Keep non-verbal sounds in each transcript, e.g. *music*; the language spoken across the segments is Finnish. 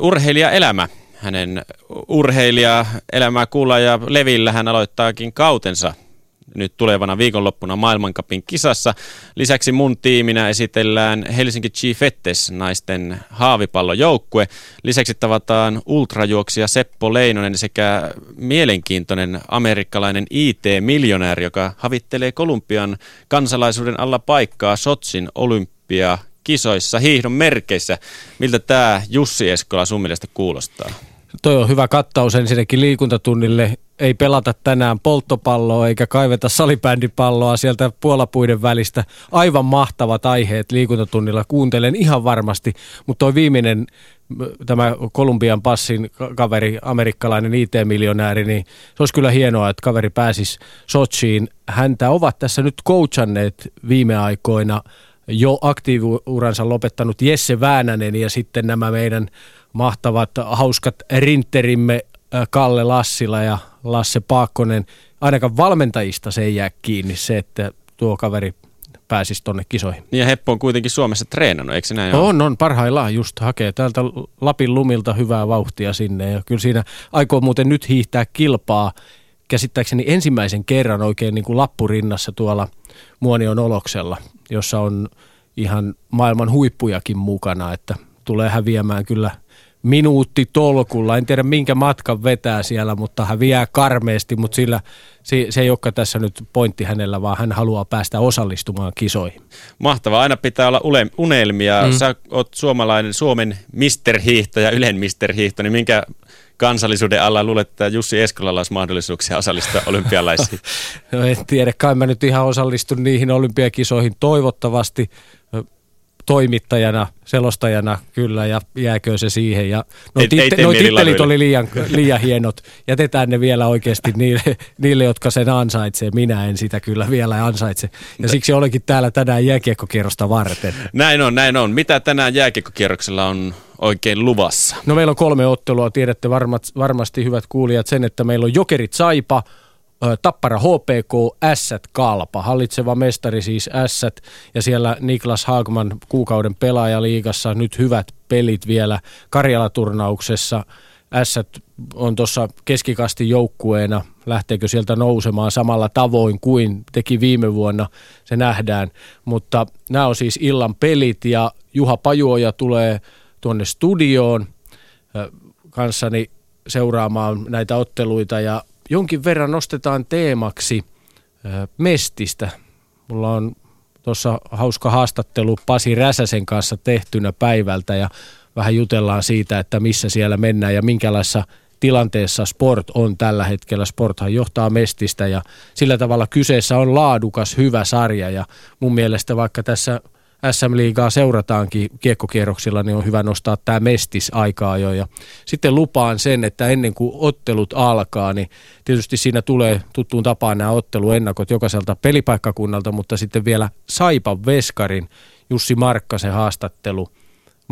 urheilijaelämä. Hänen urheilijaelämää kuulla ja Levillä hän aloittaakin kautensa nyt tulevana viikonloppuna maailmankapin kisassa. Lisäksi mun tiiminä esitellään Helsinki Chiefettes naisten haavipallojoukkue. Lisäksi tavataan ultrajuoksija Seppo Leinonen sekä mielenkiintoinen amerikkalainen IT-miljonääri, joka havittelee Kolumbian kansalaisuuden alla paikkaa Sotsin olympia kisoissa hiihdon merkeissä. Miltä tämä Jussi Eskola sun mielestä kuulostaa? Toi on hyvä kattaus ensinnäkin liikuntatunnille. Ei pelata tänään polttopalloa eikä kaiveta salibändipalloa sieltä puolapuiden välistä. Aivan mahtavat aiheet liikuntatunnilla. Kuuntelen ihan varmasti, mutta toi viimeinen tämä Kolumbian passin kaveri, amerikkalainen IT-miljonääri, niin se olisi kyllä hienoa, että kaveri pääsisi Sochiin. Häntä ovat tässä nyt coachanneet viime aikoina jo aktiivuuransa lopettanut Jesse Väänänen ja sitten nämä meidän mahtavat, hauskat rinterimme Kalle Lassila ja Lasse Paakkonen. Ainakaan valmentajista se ei jää kiinni se, että tuo kaveri pääsisi tuonne kisoihin. Niin ja Heppo on kuitenkin Suomessa treenannut, eikö se näin On, ole? on. Parhaillaan just hakee täältä Lapin lumilta hyvää vauhtia sinne. Ja kyllä siinä aikoo muuten nyt hiihtää kilpaa käsittääkseni ensimmäisen kerran oikein niin kuin lappurinnassa tuolla Muonion oloksella, jossa on ihan maailman huippujakin mukana, että tulee häviämään kyllä minuutti tolkulla. En tiedä minkä matkan vetää siellä, mutta hän vie karmeesti, mutta sillä se, se ei olekaan tässä nyt pointti hänellä, vaan hän haluaa päästä osallistumaan kisoihin. Mahtavaa, aina pitää olla unelmia. Mm. Sä oot suomalainen Suomen misterhiihto ja Ylen misterhiihto, niin minkä kansallisuuden alla luulet, että Jussi Eskolalla olisi mahdollisuuksia osallistua *laughs* olympialaisiin? no en tiedä, kai mä nyt ihan osallistun niihin olympiakisoihin toivottavasti toimittajana, selostajana kyllä ja jääkö se siihen. Ja no, ei, titte, ei no tittelit oli liian, liian hienot. Jätetään ne vielä oikeasti niille, niille, jotka sen ansaitsee. Minä en sitä kyllä vielä ansaitse. Ja siksi olenkin täällä tänään jääkiekkokierrosta varten. Näin on, näin on. Mitä tänään jääkiekkokierroksella on oikein luvassa? No meillä on kolme ottelua. Tiedätte varmat, varmasti hyvät kuulijat sen, että meillä on Jokerit Saipa – Tappara HPK, Ässät Kalpa, hallitseva mestari siis Ässät ja siellä Niklas Hagman kuukauden pelaaja liigassa, nyt hyvät pelit vielä Karjala-turnauksessa. Ässät on tuossa keskikasti joukkueena, lähteekö sieltä nousemaan samalla tavoin kuin teki viime vuonna, se nähdään. Mutta nämä on siis illan pelit ja Juha Pajuoja tulee tuonne studioon kanssani seuraamaan näitä otteluita ja jonkin verran nostetaan teemaksi mestistä. Mulla on tuossa hauska haastattelu Pasi Räsäsen kanssa tehtynä päivältä ja vähän jutellaan siitä, että missä siellä mennään ja minkälaisessa tilanteessa sport on tällä hetkellä. Sporthan johtaa mestistä ja sillä tavalla kyseessä on laadukas, hyvä sarja ja mun mielestä vaikka tässä – SM-liigaa seurataankin kiekkokierroksilla, niin on hyvä nostaa tämä mestis aikaa jo. Ja sitten lupaan sen, että ennen kuin ottelut alkaa, niin tietysti siinä tulee tuttuun tapaan nämä otteluennakot jokaiselta pelipaikkakunnalta, mutta sitten vielä Saipan Veskarin Jussi Markkasen haastattelu –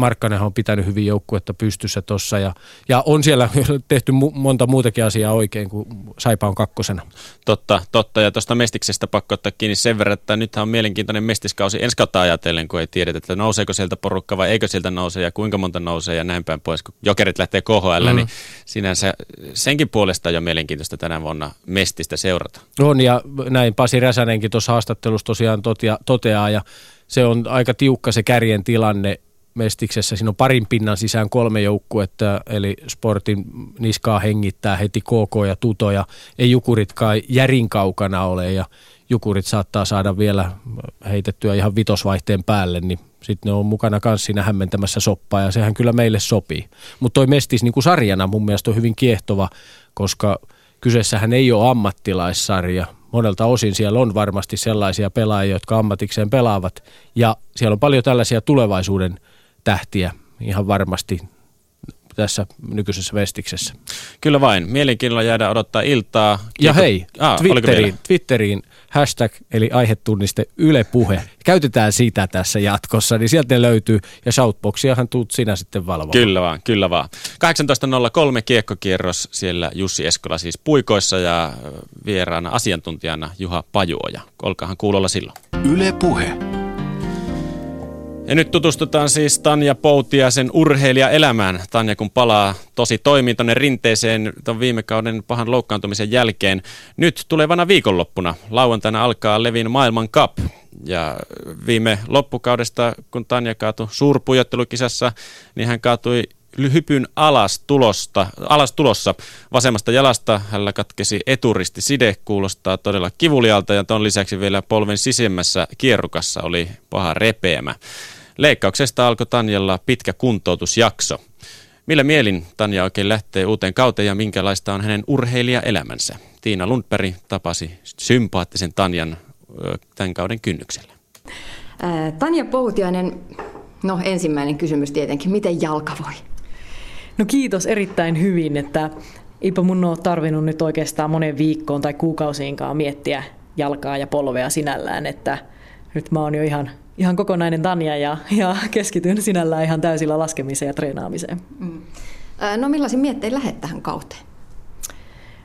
Markkanen on pitänyt hyvin joukkuetta pystyssä tuossa ja, ja on siellä *laughs* tehty mu- monta muutakin asiaa oikein, kuin Saipa on kakkosena. Totta, totta. Ja tuosta Mestiksestä pakko ottaa kiinni sen verran, että nythän on mielenkiintoinen Mestiskausi ensi kautta ajatellen, kun ei tiedetä, että nouseeko sieltä porukka vai eikö sieltä nouse ja kuinka monta nousee ja näin päin pois. Kun jokerit lähtee KHL, mm. niin sinänsä senkin puolesta on jo mielenkiintoista tänä vuonna Mestistä seurata. On ja näin Pasi Räsänenkin tuossa haastattelussa tosiaan totia, toteaa ja se on aika tiukka se kärjen tilanne Mestiksessä. Siinä on parin pinnan sisään kolme joukkuetta, eli Sportin niskaa hengittää heti KK ja Tuto, ja ei Jukuritkaan järin kaukana ole, ja Jukurit saattaa saada vielä heitettyä ihan vitosvaihteen päälle, niin sitten ne on mukana kanssa siinä hämmentämässä soppaa, ja sehän kyllä meille sopii. Mutta toi Mestis niin kuin sarjana mun mielestä on hyvin kiehtova, koska kyseessähän ei ole ammattilaissarja. Monelta osin siellä on varmasti sellaisia pelaajia, jotka ammatikseen pelaavat, ja siellä on paljon tällaisia tulevaisuuden – tähtiä ihan varmasti tässä nykyisessä Vestiksessä. Kyllä vain. Mielenkiinnolla jäädä odottaa iltaa. Kiitos. Ja hei, ah, Twitteriin, Twitteriin hashtag eli aihetunniste Yle Puhe. Käytetään sitä tässä jatkossa, niin sieltä löytyy. Ja shoutboxiahan tuut sinä sitten valvomaan. Kyllä vaan, kyllä vaan. 18.03 kiekkokierros siellä Jussi Eskola siis puikoissa ja vieraana asiantuntijana Juha Pajuoja. Olkaahan kuulolla silloin. Yle Puhe. Ja nyt tutustutaan siis Tanja Poutiaisen urheilijaelämään. Tanja kun palaa tosi toimii tuonne rinteeseen ton viime kauden pahan loukkaantumisen jälkeen. Nyt tulevana viikonloppuna lauantaina alkaa Levin maailman cup. Ja viime loppukaudesta, kun Tanja kaatui suurpujottelukisassa, niin hän kaatui hypyn alas, tulosta, alas tulossa vasemmasta jalasta. Hänellä katkesi eturisti side, kuulostaa todella kivulialta ja ton lisäksi vielä polven sisimmässä kierrukassa oli paha repeämä. Leikkauksesta alkoi Tanjalla pitkä kuntoutusjakso. Millä mielin Tanja oikein lähtee uuteen kauteen ja minkälaista on hänen urheilijaelämänsä? Tiina Lundberg tapasi sympaattisen Tanjan tämän kauden kynnyksellä. Tanja Poutiainen, no ensimmäinen kysymys tietenkin, miten jalka voi? No kiitos erittäin hyvin, että eipä mun ole tarvinnut nyt oikeastaan monen viikkoon tai kuukausiinkaan miettiä jalkaa ja polvea sinällään, että nyt mä oon jo ihan, ihan kokonainen Tanja ja, ja keskityn sinällään ihan täysillä laskemiseen ja treenaamiseen. Mm. No millaisin miettein lähdet tähän kauteen?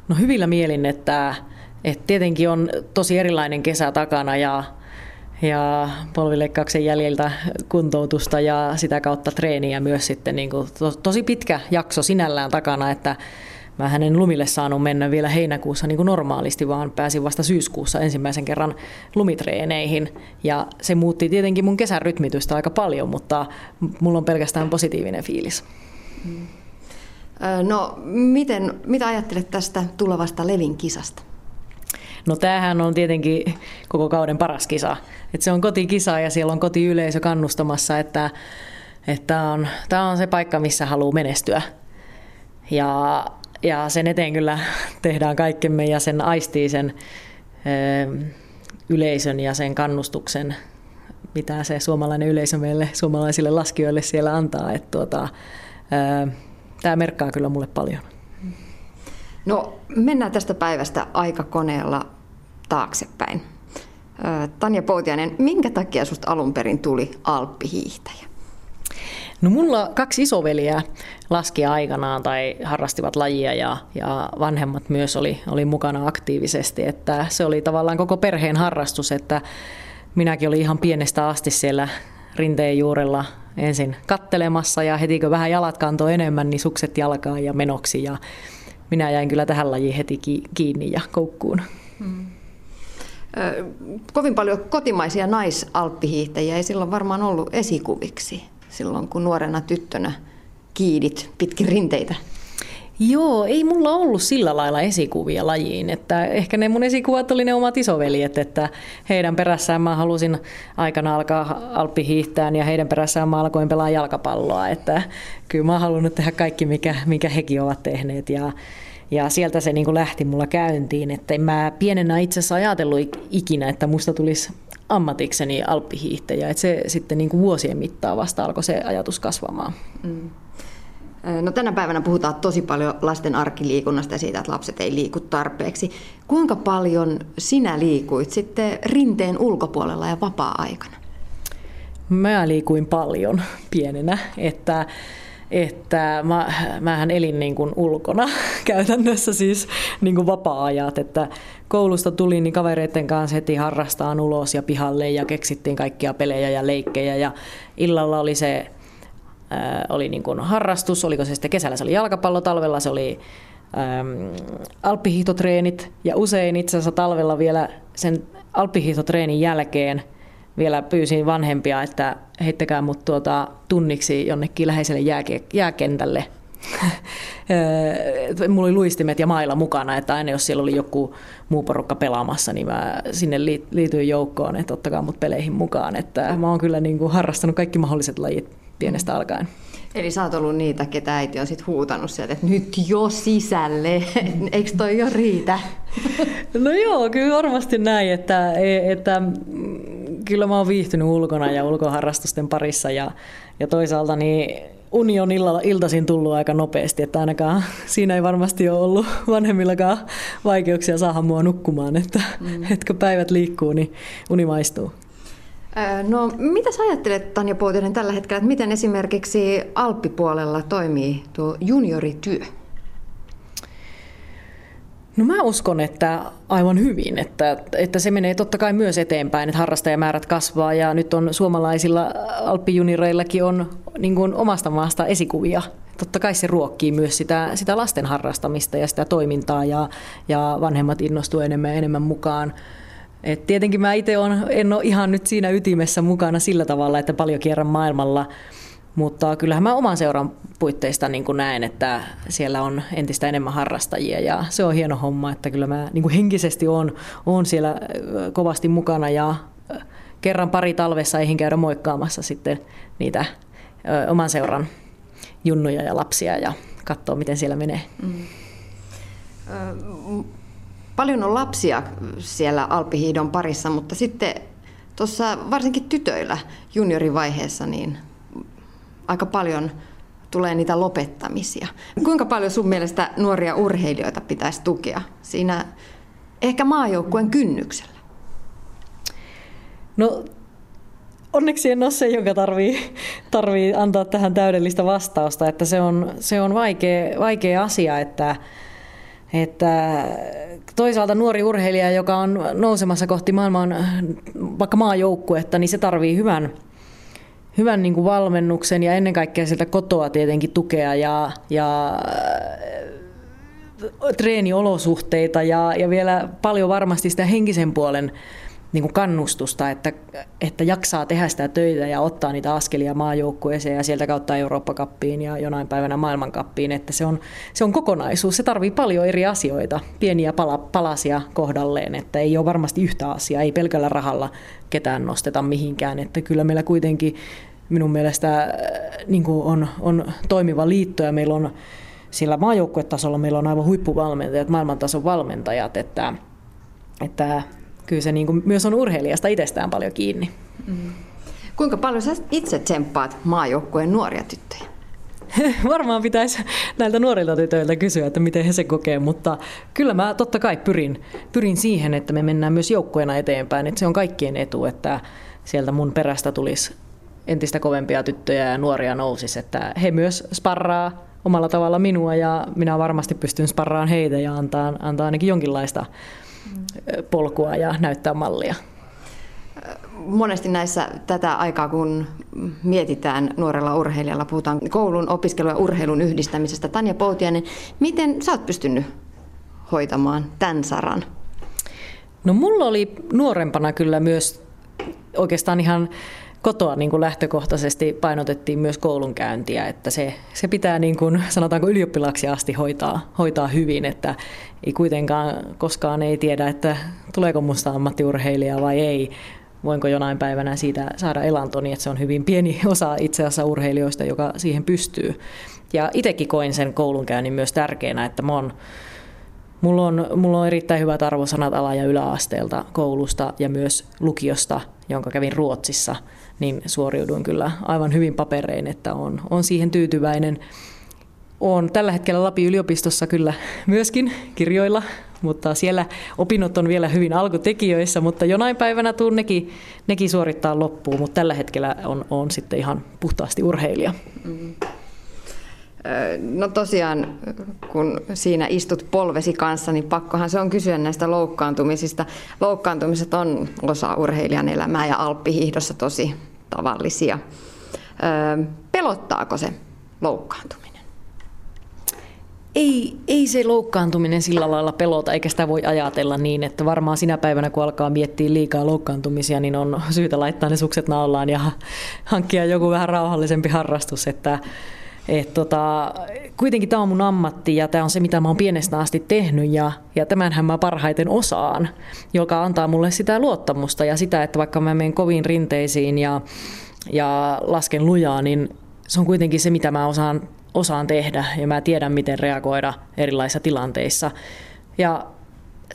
No hyvillä mielin, että, että tietenkin on tosi erilainen kesä takana ja ja polvileikkauksen jäljiltä kuntoutusta ja sitä kautta treeniä myös sitten niin kuin to, tosi pitkä jakso sinällään takana, että mä hänen lumille saanut mennä vielä heinäkuussa niin kuin normaalisti, vaan pääsin vasta syyskuussa ensimmäisen kerran lumitreeneihin. Ja se muutti tietenkin mun kesän rytmitystä aika paljon, mutta mulla on pelkästään positiivinen fiilis. Mm. No, miten, mitä ajattelet tästä tulevasta Levin kisasta? No tämähän on tietenkin koko kauden paras kisa. Et se on kotikisa ja siellä on kotiyleisö kannustamassa, että, että tämä on, tämä on se paikka, missä haluaa menestyä. Ja, ja sen eteen kyllä tehdään kaikkemme ja sen aistii sen yleisön ja sen kannustuksen, mitä se suomalainen yleisö meille, suomalaisille laskijoille siellä antaa. Että tuota, tämä merkkaa kyllä mulle paljon. No mennään tästä päivästä aikakoneella taaksepäin. Tanja Poutiainen, minkä takia susta alun perin tuli alppihiihtäjä? No mulla kaksi isoveliä laski aikanaan tai harrastivat lajia ja, ja vanhemmat myös oli, oli mukana aktiivisesti. Että se oli tavallaan koko perheen harrastus, että minäkin olin ihan pienestä asti siellä rinteen juurella ensin kattelemassa ja heti kun vähän jalat kantoi enemmän, niin sukset jalkaan ja menoksi ja minä jäin kyllä tähän lajiin heti kiinni ja koukkuun. Hmm kovin paljon kotimaisia naisalppihiihtäjiä ei silloin varmaan ollut esikuviksi silloin, kun nuorena tyttönä kiidit pitkin rinteitä. Joo, ei mulla ollut sillä lailla esikuvia lajiin, että ehkä ne mun esikuvat oli ne omat isoveljet, että heidän perässään mä halusin aikana alkaa alppihiihtään ja heidän perässään mä alkoin pelaa jalkapalloa, että kyllä mä oon halunnut tehdä kaikki, mikä, mikä hekin ovat tehneet ja ja sieltä se niin kuin lähti mulla käyntiin, että en mä pienenä itse asiassa ajatellut ikinä, että musta tulisi ammatikseni alppihiihtäjä. Että se sitten niin kuin vuosien mittaan vasta alkoi se ajatus kasvamaan. Mm. No tänä päivänä puhutaan tosi paljon lasten arkiliikunnasta ja siitä, että lapset ei liiku tarpeeksi. Kuinka paljon sinä liikuit sitten rinteen ulkopuolella ja vapaa-aikana? Mä liikuin paljon pienenä, että että mä, mähän elin niin kuin ulkona *laughs* käytännössä siis niin kuin vapaa-ajat, että koulusta tuli niin kavereiden kanssa heti harrastaan ulos ja pihalle ja keksittiin kaikkia pelejä ja leikkejä ja illalla oli se ää, oli niin kuin harrastus, oliko se sitten kesällä se oli jalkapallo, talvella se oli äm, alppihiihtotreenit ja usein itse asiassa talvella vielä sen alppihiihtotreenin jälkeen – vielä pyysin vanhempia, että heittäkää mut tuota tunniksi jonnekin läheiselle jääke- jääkentälle. *laughs* Mulla oli luistimet ja mailla mukana, että aina jos siellä oli joku muu porukka pelaamassa, niin mä sinne liityin joukkoon, että ottakaa mut peleihin mukaan. Että mä oon kyllä niin kuin harrastanut kaikki mahdolliset lajit pienestä alkaen. Eli sä oot ollut niitä, ketä äiti on sit huutanut sieltä, että nyt jo sisälle, *laughs* eikö toi jo riitä? *laughs* No joo, kyllä varmasti näin, että, että kyllä mä oon viihtynyt ulkona ja ulkoharrastusten parissa ja, ja toisaalta niin uni on illalla, iltaisin tullut aika nopeasti, että ainakaan *laughs* siinä ei varmasti ole ollut vanhemmillakaan vaikeuksia saada mua nukkumaan, että mm. etkö päivät liikkuu, niin uni maistuu. No, mitä sä ajattelet, Tanja Poutinen, tällä hetkellä, että miten esimerkiksi Alppipuolella toimii tuo juniorityö? No mä uskon, että aivan hyvin, että, että se menee totta kai myös eteenpäin, että harrastajamäärät kasvaa ja nyt on suomalaisilla alppijunireillakin on niin kuin omasta maasta esikuvia. Totta kai se ruokkii myös sitä, sitä lasten harrastamista ja sitä toimintaa ja, ja vanhemmat innostuu enemmän ja enemmän mukaan. Et tietenkin mä itse en ole ihan nyt siinä ytimessä mukana sillä tavalla, että paljon kierrän maailmalla – mutta kyllähän mä oman seuran puitteista niin kuin näen, että siellä on entistä enemmän harrastajia ja se on hieno homma, että kyllä mä niin kuin henkisesti on, on siellä kovasti mukana ja kerran pari talvessa eihin käydä moikkaamassa sitten niitä oman seuran junnuja ja lapsia ja katsoa, miten siellä menee. Mm. Paljon on lapsia siellä alppihiidon parissa, mutta sitten tuossa varsinkin tytöillä juniorivaiheessa, niin aika paljon tulee niitä lopettamisia. Kuinka paljon sun mielestä nuoria urheilijoita pitäisi tukea siinä ehkä maajoukkueen kynnyksellä? No onneksi en ole se, joka tarvii, tarvii antaa tähän täydellistä vastausta, että se on, se on vaikea, vaikea asia, että, että toisaalta nuori urheilija, joka on nousemassa kohti maailman vaikka maajoukkuetta, niin se tarvii hyvän hyvän niin kuin valmennuksen ja ennen kaikkea sieltä kotoa tietenkin tukea ja, ja äh, treeniolosuhteita ja, ja vielä paljon varmasti sitä henkisen puolen niin kuin kannustusta, että, että jaksaa tehdä sitä töitä ja ottaa niitä askelia maajoukkueeseen ja sieltä kautta Eurooppa-kappiin ja jonain päivänä maailmankappiin, että se on, se on kokonaisuus. Se tarvii paljon eri asioita, pieniä pala, palasia kohdalleen, että ei ole varmasti yhtä asiaa, ei pelkällä rahalla ketään nosteta mihinkään, että kyllä meillä kuitenkin minun mielestä äh, niin kuin on, on toimiva liitto ja meillä on sillä maajoukkuetasolla meillä on aivan huippuvalmentajat, maailmantason valmentajat, että, että kyllä se niin kuin myös on urheilijasta itsestään paljon kiinni. Mm. Kuinka paljon sä itse tsemppaat maajoukkueen nuoria tyttöjä? *laughs* Varmaan pitäisi näiltä nuorilta tytöiltä kysyä, että miten he se kokee, mutta kyllä mä totta kai pyrin, pyrin siihen, että me mennään myös joukkueena eteenpäin, että se on kaikkien etu, että sieltä mun perästä tulisi entistä kovempia tyttöjä ja nuoria nousisi, että he myös sparraa omalla tavalla minua ja minä varmasti pystyn sparraan heitä ja antaa, antaa ainakin jonkinlaista polkua ja näyttää mallia. Monesti näissä tätä aikaa, kun mietitään nuorella urheilijalla, puhutaan koulun, opiskelu ja urheilun yhdistämisestä. Tanja Poutiainen, miten sä oot pystynyt hoitamaan tämän saran? No mulla oli nuorempana kyllä myös oikeastaan ihan kotoa niin kuin lähtökohtaisesti painotettiin myös koulunkäyntiä, että se, se pitää niin kuin, sanotaanko ylioppilaksi asti hoitaa, hoitaa hyvin, että ei kuitenkaan koskaan ei tiedä, että tuleeko musta ammattiurheilija vai ei, voinko jonain päivänä siitä saada elantoni, että se on hyvin pieni osa itse asiassa urheilijoista, joka siihen pystyy. Ja itsekin koin sen koulunkäynnin myös tärkeänä, että mä oon Mulla on, mulla on erittäin hyvät arvosanat ala- ja yläasteelta koulusta ja myös lukiosta, jonka kävin Ruotsissa, niin suoriuduin kyllä aivan hyvin paperein, että on, on siihen tyytyväinen. Olen tällä hetkellä Lapin yliopistossa kyllä myöskin kirjoilla, mutta siellä opinnot on vielä hyvin alkutekijöissä, mutta jonain päivänä tuun nekin, nekin suorittaa loppuun, mutta tällä hetkellä on, on sitten ihan puhtaasti urheilija. Mm. No tosiaan, kun siinä istut polvesi kanssa, niin pakkohan se on kysyä näistä loukkaantumisista. Loukkaantumiset on osa urheilijan elämää ja alppihiihdossa tosi tavallisia. Pelottaako se loukkaantuminen? Ei, ei se loukkaantuminen sillä lailla pelota, eikä sitä voi ajatella niin, että varmaan sinä päivänä, kun alkaa miettiä liikaa loukkaantumisia, niin on syytä laittaa ne sukset naulaan ja hankkia joku vähän rauhallisempi harrastus, että et tota, kuitenkin tämä on mun ammatti ja tämä on se, mitä mä oon pienestä asti tehnyt ja, ja tämänhän mä parhaiten osaan, joka antaa mulle sitä luottamusta ja sitä, että vaikka mä menen koviin rinteisiin ja, ja lasken lujaa, niin se on kuitenkin se, mitä mä osaan, osaan tehdä ja mä tiedän, miten reagoida erilaisissa tilanteissa. Ja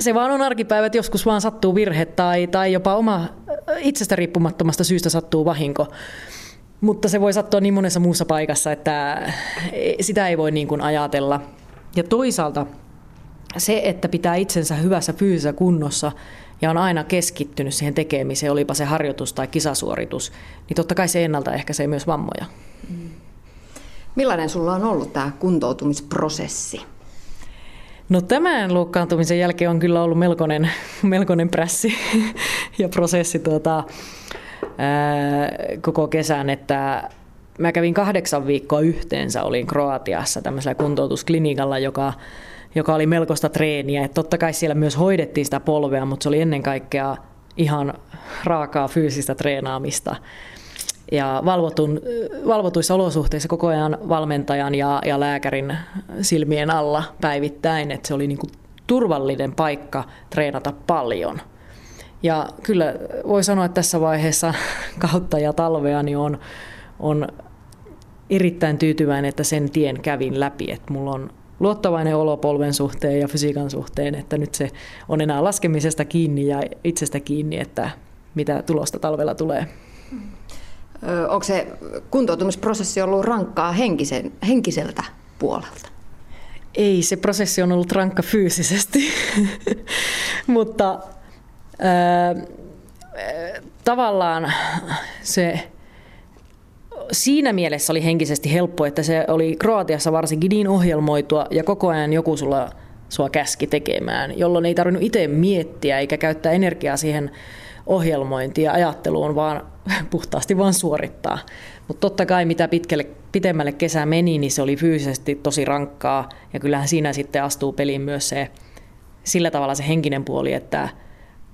se vaan on arkipäivä, että joskus vaan sattuu virhe tai, tai jopa oma itsestä riippumattomasta syystä sattuu vahinko. Mutta se voi sattua niin monessa muussa paikassa, että sitä ei voi niin kuin ajatella. Ja toisaalta se, että pitää itsensä hyvässä fyysisessä kunnossa ja on aina keskittynyt siihen tekemiseen, olipa se harjoitus tai kisasuoritus, niin totta kai se ennaltaehkäisee myös vammoja. Millainen sulla on ollut tämä kuntoutumisprosessi? No tämän loukkaantumisen jälkeen on kyllä ollut melkoinen, melkoinen prässi *laughs* ja prosessi tuota, koko kesän, että mä kävin kahdeksan viikkoa yhteensä, olin Kroatiassa tämmöisellä kuntoutusklinikalla, joka, joka oli melkoista treeniä. Et totta kai siellä myös hoidettiin sitä polvea, mutta se oli ennen kaikkea ihan raakaa fyysistä treenaamista. Ja valvotun, valvotuissa olosuhteissa koko ajan valmentajan ja, ja lääkärin silmien alla päivittäin, että se oli niin kuin turvallinen paikka treenata paljon. Ja kyllä voi sanoa, että tässä vaiheessa *laughs* kautta ja talvea niin on, on erittäin tyytyväinen, että sen tien kävin läpi. Että mulla on luottavainen olo polven suhteen ja fysiikan suhteen, että nyt se on enää laskemisesta kiinni ja itsestä kiinni, että mitä tulosta talvella tulee. Onko se kuntoutumisprosessi ollut rankkaa henkisen, henkiseltä puolelta? Ei, se prosessi on ollut rankka fyysisesti, *laughs* mutta tavallaan se siinä mielessä oli henkisesti helppo, että se oli Kroatiassa varsinkin niin ohjelmoitua ja koko ajan joku sulla sua käski tekemään, jolloin ei tarvinnut itse miettiä eikä käyttää energiaa siihen ohjelmointiin ja ajatteluun, vaan *laughs* puhtaasti vaan suorittaa. Mutta totta kai mitä pitkälle, pitemmälle kesä meni, niin se oli fyysisesti tosi rankkaa ja kyllähän siinä sitten astuu peliin myös se sillä tavalla se henkinen puoli, että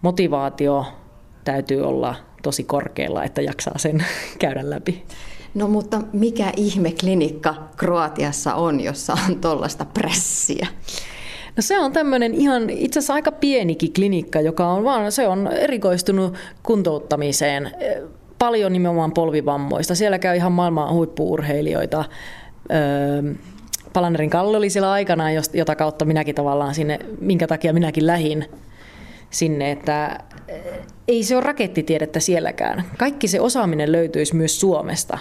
motivaatio täytyy olla tosi korkealla, että jaksaa sen *laughs* käydä läpi. No mutta mikä ihme klinikka Kroatiassa on, jossa on tuollaista pressiä? No se on tämmöinen ihan itse asiassa aika pienikin klinikka, joka on vaan, se on erikoistunut kuntouttamiseen. Paljon nimenomaan polvivammoista. Siellä käy ihan maailman huippuurheilijoita. Öö, Palanerin Kalle oli siellä aikanaan, jota kautta minäkin tavallaan sinne, minkä takia minäkin lähin sinne, että ei se ole rakettitiedettä sielläkään. Kaikki se osaaminen löytyisi myös Suomesta,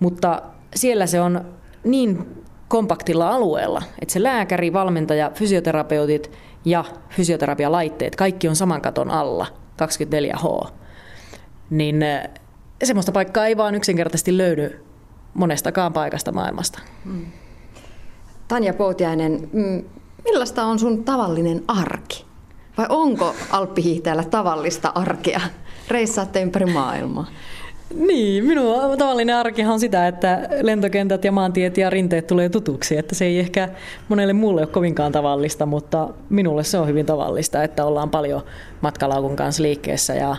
mutta siellä se on niin kompaktilla alueella, että se lääkäri, valmentaja, fysioterapeutit ja fysioterapialaitteet, kaikki on saman katon alla, 24H. Niin eh, semmoista paikkaa ei vaan yksinkertaisesti löydy monestakaan paikasta maailmasta. Mm. Tanja Poutiainen, mm, millaista on sun tavallinen arki? Vai onko alppihiihtäjällä tavallista arkea? Reissaatte ympäri maailmaa. Niin, minun tavallinen arkihan on sitä, että lentokentät ja maantiet ja rinteet tulee tutuksi, että se ei ehkä monelle muulle ole kovinkaan tavallista, mutta minulle se on hyvin tavallista, että ollaan paljon matkalaukun kanssa liikkeessä ja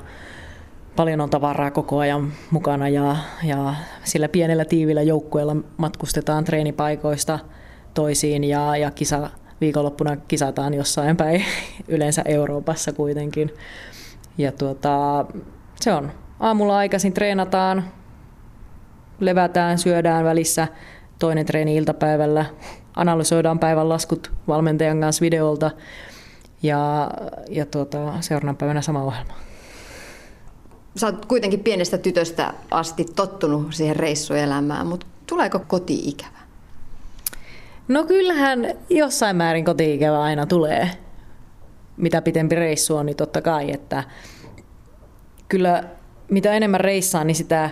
paljon on tavaraa koko ajan mukana ja, ja sillä pienellä tiivillä joukkueella matkustetaan treenipaikoista toisiin ja, ja kisa, viikonloppuna kisataan jossain päin, *laughs* yleensä Euroopassa kuitenkin. Ja tuota, se on aamulla aikaisin treenataan, levätään, syödään välissä, toinen treeni iltapäivällä, analysoidaan päivän laskut valmentajan kanssa videolta ja, ja tuota, seuraavana päivänä sama ohjelma. Sä oot kuitenkin pienestä tytöstä asti tottunut siihen reissuelämään, mutta tuleeko koti-ikävä? No kyllähän jossain määrin koti-ikävä aina tulee. Mitä pitempi reissu on, niin totta kai, että kyllä mitä enemmän reissaan, niin sitä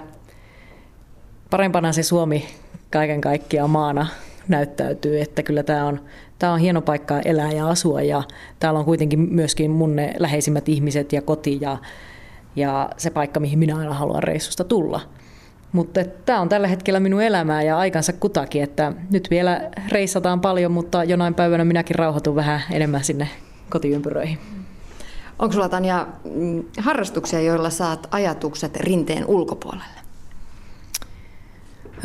parempana se Suomi kaiken kaikkiaan maana näyttäytyy, että kyllä tämä on, tämä on hieno paikka elää ja asua ja täällä on kuitenkin myöskin mun ne läheisimmät ihmiset ja koti ja, ja se paikka, mihin minä aina haluan reissusta tulla. Mutta tämä on tällä hetkellä minun elämää ja aikansa kutakin, että nyt vielä reissataan paljon, mutta jonain päivänä minäkin rauhoitun vähän enemmän sinne kotiympyröihin. Onko sulla Tanja mm, harrastuksia, joilla saat ajatukset rinteen ulkopuolelle?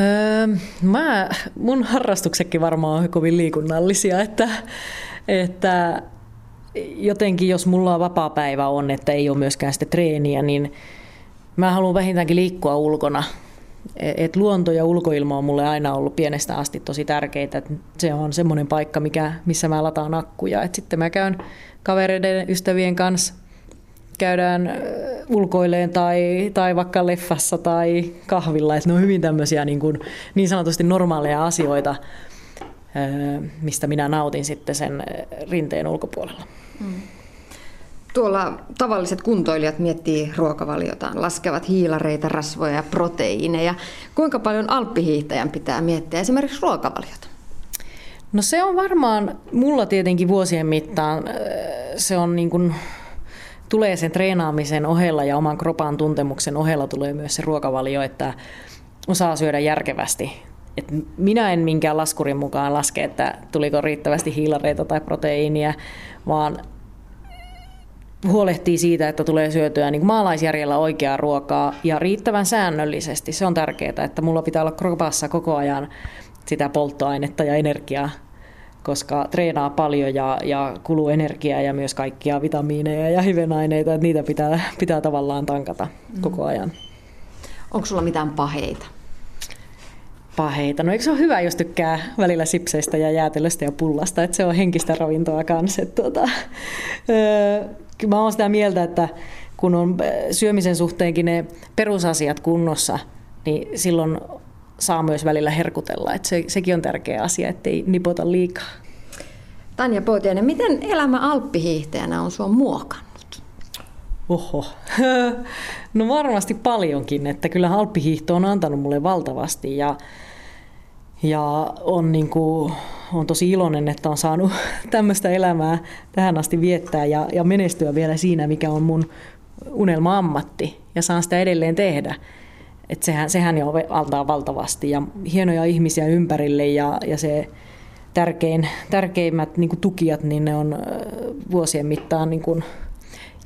Öö, mä, mun harrastuksetkin varmaan on kovin liikunnallisia, että, että jotenkin jos mulla on vapaa päivä on, että ei ole myöskään sitä treeniä, niin mä haluan vähintäänkin liikkua ulkona. Et luonto ja ulkoilma on mulle aina ollut pienestä asti tosi tärkeitä. Et se on semmoinen paikka, mikä, missä mä lataan akkuja. Et sitten mä käyn kavereiden, ystävien kanssa käydään ulkoileen tai, tai vaikka leffassa tai kahvilla. Että ne on hyvin tämmöisiä niin, kuin, niin sanotusti normaaleja asioita, mistä minä nautin sitten sen rinteen ulkopuolella. Mm. Tuolla tavalliset kuntoilijat miettii ruokavaliotaan, laskevat hiilareita, rasvoja ja proteiineja. Kuinka paljon alppihiihtäjän pitää miettiä esimerkiksi ruokavaliota? No se on varmaan, mulla tietenkin vuosien mittaan, se on niin kuin, tulee sen treenaamisen ohella ja oman kropan tuntemuksen ohella tulee myös se ruokavalio, että osaa syödä järkevästi. Et minä en minkään laskurin mukaan laske, että tuliko riittävästi hiilareita tai proteiinia, vaan huolehtii siitä, että tulee syötyä niin maalaisjärjellä oikeaa ruokaa ja riittävän säännöllisesti. Se on tärkeää, että mulla pitää olla kropassa koko ajan sitä polttoainetta ja energiaa, koska treenaa paljon ja, ja kuluu energiaa ja myös kaikkia vitamiineja ja hivenaineita, että niitä pitää, pitää tavallaan tankata mm. koko ajan. Onko sulla mitään paheita? Paheita. No eikö se ole hyvä, jos tykkää välillä sipseistä ja jäätelöstä ja pullasta, että se on henkistä ravintoa kanssa. Tuota, öö, mä oon sitä mieltä, että kun on syömisen suhteenkin ne perusasiat kunnossa, niin silloin saa myös välillä herkutella. Että se, sekin on tärkeä asia, ettei nipota liikaa. Tanja Poutiainen, miten elämä alppihiihtäjänä on sua muokannut? Oho. *laughs* No varmasti paljonkin, että kyllä alppihiihto on antanut mulle valtavasti ja, ja on, niin kuin, on tosi iloinen, että on saanut *laughs* tämmöistä elämää tähän asti viettää ja, ja menestyä vielä siinä, mikä on mun unelma-ammatti ja saan sitä edelleen tehdä. Et sehän, sehän jo antaa valtavasti. Ja hienoja ihmisiä ympärille ja, ja se tärkein, tärkeimmät niin tukijat, niin ne on vuosien mittaan niin kuin,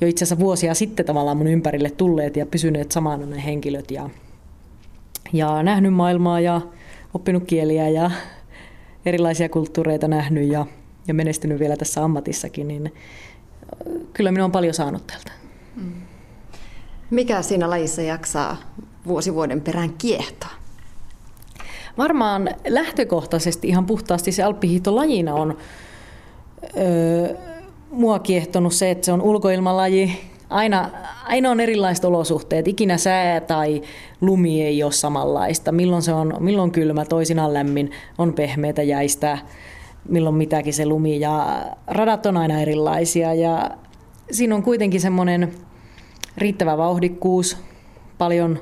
jo itse asiassa vuosia sitten tavallaan mun ympärille tulleet ja pysyneet samana ne henkilöt. Ja, ja nähnyt maailmaa ja oppinut kieliä ja erilaisia kulttuureita nähnyt ja, ja menestynyt vielä tässä ammatissakin, niin kyllä minä on paljon saanut tältä. Mm. Mikä siinä lajissa jaksaa vuosi vuoden perään kiehtoa? Varmaan lähtökohtaisesti ihan puhtaasti se alppihiihto lajina on öö, mua kiehtonut se, että se on ulkoilmalaji. Aina, aina on erilaiset olosuhteet. Ikinä sää tai lumi ei ole samanlaista. Milloin se on milloin kylmä, toisinaan lämmin, on pehmeitä jäistä, milloin mitäkin se lumi. Ja radat on aina erilaisia ja siinä on kuitenkin semmoinen riittävä vauhdikkuus, paljon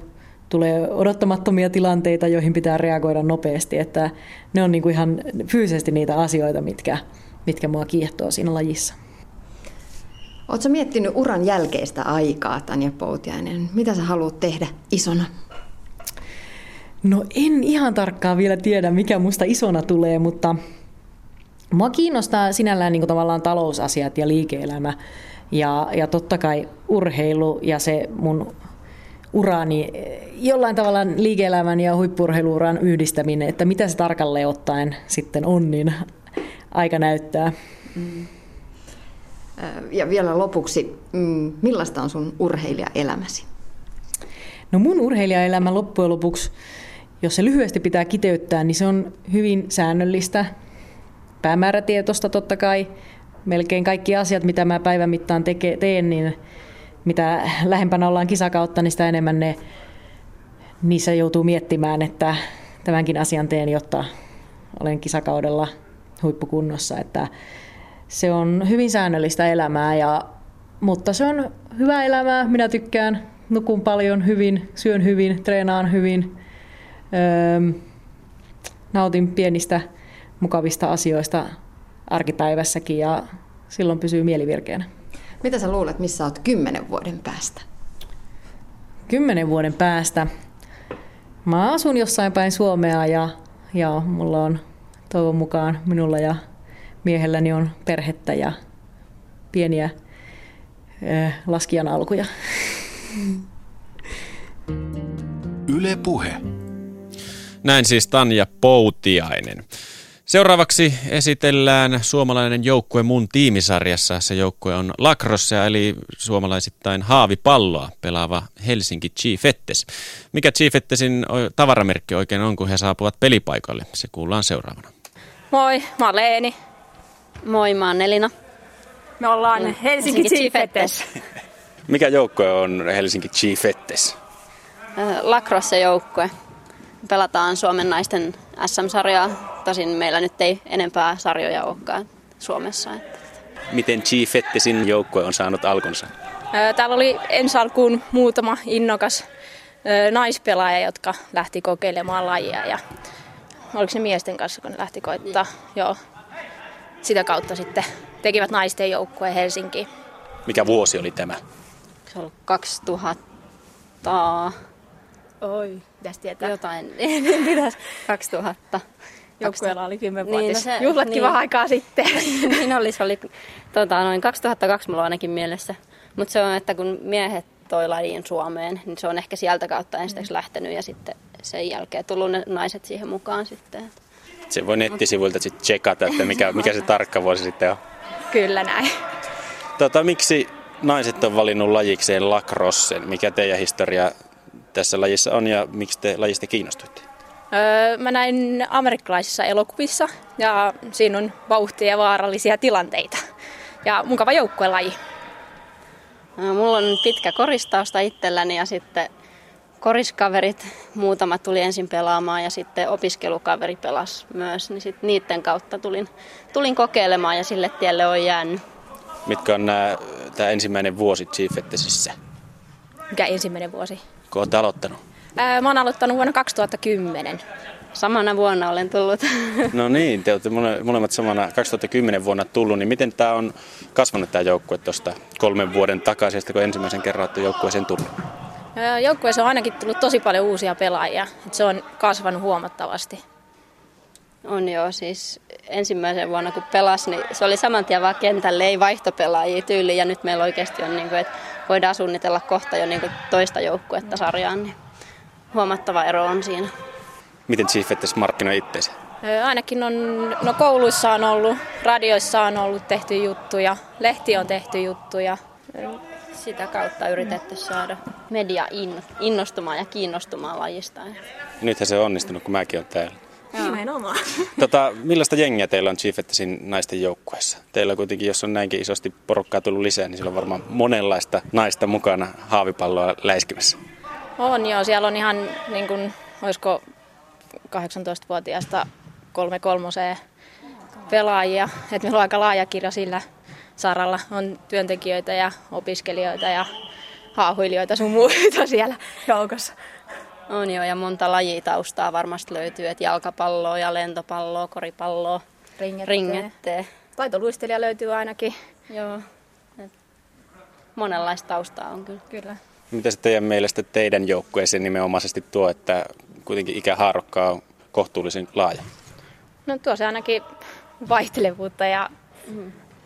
tulee odottamattomia tilanteita, joihin pitää reagoida nopeasti. Että ne on niinku ihan fyysisesti niitä asioita, mitkä, mitkä mua kiehtoo siinä lajissa. Oletko miettinyt uran jälkeistä aikaa, Tanja Poutiainen? Mitä sä haluat tehdä isona? No en ihan tarkkaan vielä tiedä, mikä musta isona tulee, mutta mua kiinnostaa sinällään niin tavallaan talousasiat ja liike-elämä. Ja, ja totta kai urheilu ja se mun urani jollain tavalla liike-elämän ja huippurheiluuran yhdistäminen, että mitä se tarkalleen ottaen sitten on, niin aika näyttää. Mm. Ja vielä lopuksi, mm, millaista on sun urheilijaelämäsi? No mun urheilijaelämä loppujen lopuksi, jos se lyhyesti pitää kiteyttää, niin se on hyvin säännöllistä, päämäärätietoista totta kai. Melkein kaikki asiat, mitä mä päivän mittaan teke, teen, niin mitä lähempänä ollaan kisakautta, niin sitä enemmän ne, niissä joutuu miettimään, että tämänkin asian teen, jotta olen kisakaudella huippukunnossa. Että se on hyvin säännöllistä elämää, ja, mutta se on hyvää elämää. Minä tykkään, nukun paljon hyvin, syön hyvin, treenaan hyvin, öö, nautin pienistä mukavista asioista arkipäivässäkin ja silloin pysyy mielivirkeänä. Mitä sä luulet, missä olet kymmenen vuoden päästä? Kymmenen vuoden päästä? Mä asun jossain päin Suomea ja, ja mulla on toivon mukaan minulla ja miehelläni on perhettä ja pieniä laskijan alkuja. *laughs* Yle Puhe. Näin siis Tanja Poutiainen. Seuraavaksi esitellään suomalainen joukkue mun tiimisarjassa. Se joukkue on Lacrosse, eli suomalaisittain haavipalloa pelaava Helsinki Chiefettes. Mikä Chiefettesin tavaramerkki oikein on, kun he saapuvat pelipaikalle? Se kuullaan seuraavana. Moi, mä oon Leeni. Moi, mä oon Nelina. Me ollaan Helsinki, Helsinki Chiefettes. Mikä joukkue on Helsinki Chiefettes? Lacrosse-joukkue. Pelataan Suomen naisten SM-sarjaa. Tosin meillä nyt ei enempää sarjoja olekaan Suomessa. Miten Chiefettesin joukkue on saanut alkunsa? Täällä oli ensi alkuun muutama innokas naispelaaja, jotka lähti kokeilemaan lajia. Ja oliko se miesten kanssa, kun ne lähti koittaa. Joo. Sitä kautta sitten tekivät naisten joukkueen Helsinkiin. Mikä vuosi oli tämä? Se on ollut 2000, Oi, pitäisi tietää. jotain, *laughs* pitäis, 2000. Joukkueella oli 10 Niin, no se- Juhlatkin niin. vähän aikaa sitten. *laughs* niin oli, se oli tota, noin 2002 mulla on ainakin mielessä. Mutta se on, että kun miehet toi lajin Suomeen, niin se on ehkä sieltä kautta ensiksi lähtenyt ja sitten sen jälkeen tullut ne naiset siihen mukaan sitten. Se voi nettisivuilta sitten tsekata, että mikä, mikä se tarkka vuosi sitten on. Kyllä näin. Tota, miksi naiset on valinnut lajikseen lacrossen? Mikä teidän historia tässä lajissa on ja miksi te lajista kiinnostuitte? Öö, mä näin amerikkalaisissa elokuvissa ja siinä on vauhtia ja vaarallisia tilanteita. Ja mukava joukkuelaji. No, mulla on pitkä koristausta itselläni ja sitten koriskaverit, muutama tuli ensin pelaamaan ja sitten opiskelukaveri pelasi myös, niin sitten niiden kautta tulin, tulin kokeilemaan ja sille tielle on jäänyt. Mitkä on nämä, tämä ensimmäinen vuosi Chiefettesissä? Mikä ensimmäinen vuosi? Kun olette aloittanut? Öö, mä oon aloittanut vuonna 2010. Samana vuonna olen tullut. *laughs* No niin, te olette mole- molemmat samana 2010 vuonna tullut, niin miten tämä on kasvanut tämä joukkue tuosta kolmen vuoden takaisesta, kun ensimmäisen kerran olette joukkueeseen tullut? Joukkueessa on ainakin tullut tosi paljon uusia pelaajia. Et se on kasvanut huomattavasti. On joo, siis ensimmäisen vuonna kun pelasi, niin se oli saman tien vaan kentälle, ei vaihtopelaajia tyyliin. Ja nyt meillä oikeasti on, niin kuin, että voidaan suunnitella kohta jo niin kuin toista joukkuetta sarjaan, niin huomattava ero on siinä. Miten Chiefettes markkinoi itseensä? Ainakin on, no kouluissa on ollut, radioissa on ollut tehty juttuja, lehti on tehty juttuja. Sitä kautta yritetty saada media in- innostumaan ja kiinnostumaan lajista. Nythän se on onnistunut, kun mäkin olen täällä. Nimenomaan. *laughs* Tota, millaista jengiä teillä on Chiefettesin naisten joukkueessa? Teillä kuitenkin, jos on näinkin isosti porukkaa tullut lisää, niin siellä on varmaan monenlaista naista mukana haavipalloa läiskimässä. On joo, siellä on ihan niin kuin, olisiko 18-vuotiaasta kolme kolmoseen pelaajia. Et meillä on aika laaja kirjo sillä saralla. On työntekijöitä ja opiskelijoita ja haahuilijoita sun muita siellä joukossa. On joo, ja monta lajitaustaa varmasti löytyy, että jalkapalloa ja lentopalloa, koripalloa, Ringettee. ringettee. Taitoluistelija löytyy ainakin. Joo. Et monenlaista taustaa on kyllä. Kyllä. Mitä se teidän mielestä teidän joukkueeseen nimenomaisesti tuo, että kuitenkin ikähaarukka on kohtuullisen laaja? No tuo se ainakin vaihtelevuutta ja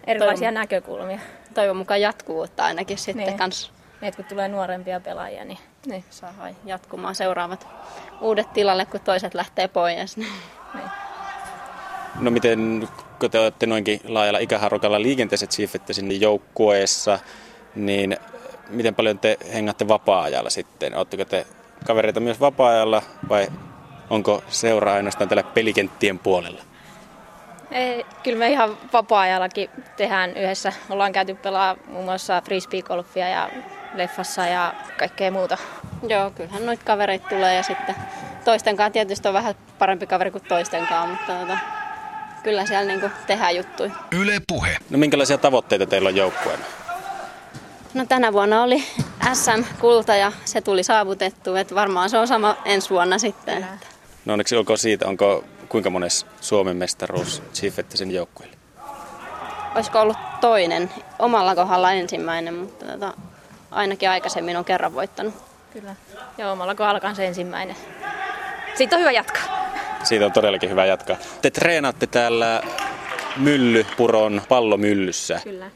erilaisia Toivon- näkökulmia. Toivon mukaan jatkuvuutta ainakin sitten Niin. niin. kans Et kun tulee nuorempia pelaajia, niin, niin. saadaan jatkumaan seuraavat uudet tilalle, kun toiset lähtee pois. niin. No miten, kun te olette noinkin laajalla ikähaarukalla liikenteessä Chiefettesin joukkueessa, niin miten paljon te hengätte vapaa-ajalla sitten? Oletteko te kavereita myös vapaa-ajalla vai onko seuraa ainoastaan tällä pelikenttien puolella? Ei, kyllä me ihan vapaa-ajallakin tehdään yhdessä. Ollaan käyty pelaa muun muassa frisbeegolfia ja leffassa ja kaikkea muuta. Joo, kyllähän noita kavereita tulee ja sitten toisten kanssa tietysti on vähän parempi kaveri kuin toisten kanssa, mutta tota, kyllä siellä niinku tehdään juttuja. Yle Puhe. No minkälaisia tavoitteita teillä on joukkueena? No tänä vuonna oli SM-kulta ja se tuli saavutettu, että varmaan se on sama ensi vuonna sitten. Että No onneksi olkoon siitä, onko kuinka mones Suomen mestaruus Chiefettisen joukkueelle? olisiko ollut toinen, omalla kohdalla ensimmäinen, mutta tota, ainakin aikaisemmin on kerran voittanut. Kyllä. Ja omalla kohdalla kanssa ensimmäinen. Siitä on hyvä jatkaa. Siitä on todellakin hyvä jatkaa. Te treenaatte täällä Myllypuron pallomyllyssä. Kyllä.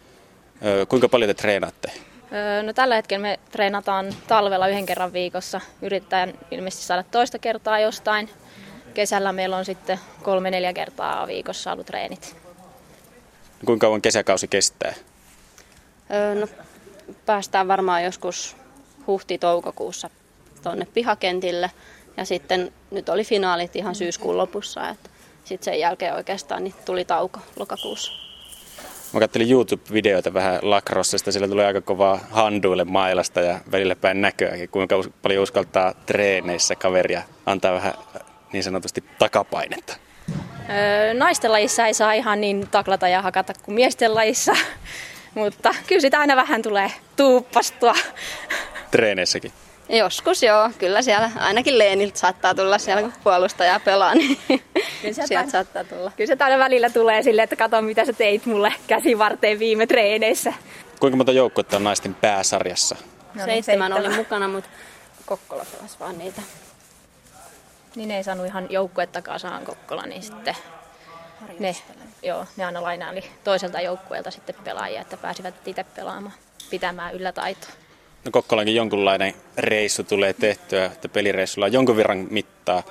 Kuinka paljon te treenaatte? Öö, No tällä hetkellä me treenataan talvella yhden kerran viikossa. Yritetään ilmeisesti saada toista kertaa jostain. Kesällä meillä on sitten kolme-neljä kertaa viikossa ollut treenit. Kuinka kauan kesäkausi kestää? Öö, no, päästään varmaan joskus huhti-toukokuussa tuonne pihakentille. Ja sitten nyt oli finaalit ihan syyskuun lopussa. Että sitten sen jälkeen oikeastaan niin tuli tauko lokakuussa. Mä kattelin YouTube-videoita vähän lacrossesta, siellä tulee aika kovaa handuille mailasta ja välillä päin näköäkin, kuinka paljon uskaltaa treeneissä kaveria antaa vähän niin sanotusti takapainetta. Öö, Naisten lajissa ei saa ihan niin taklata ja hakata kuin miesten lajissa, *laughs* mutta kyllä sitä aina vähän tulee tuuppastua. Treeneissäkin. Joskus joo, kyllä siellä ainakin Leeniltä saattaa tulla siellä, kun puolustaja pelaa, niin sieltä päin- saattaa tulla. Kyllä se aina välillä tulee silleen, että kato mitä sä teit mulle käsivarteen viime treeneissä. Kuinka monta joukkuetta on naisten pääsarjassa? No Seitsemän oli mukana, mutta Kokkola pelasi vaan niitä. Niin ne ei saanut ihan joukkuettakaan saan Kokkola, niin sitten ne, joo, ne aina lainaili toiselta joukkueelta sitten pelaajia, että pääsivät itse pelaamaan, pitämään yllä taitoa. No Kokkolankin jonkunlainen reissu tulee tehtyä, että pelireissulla on jonkun verran mittaa.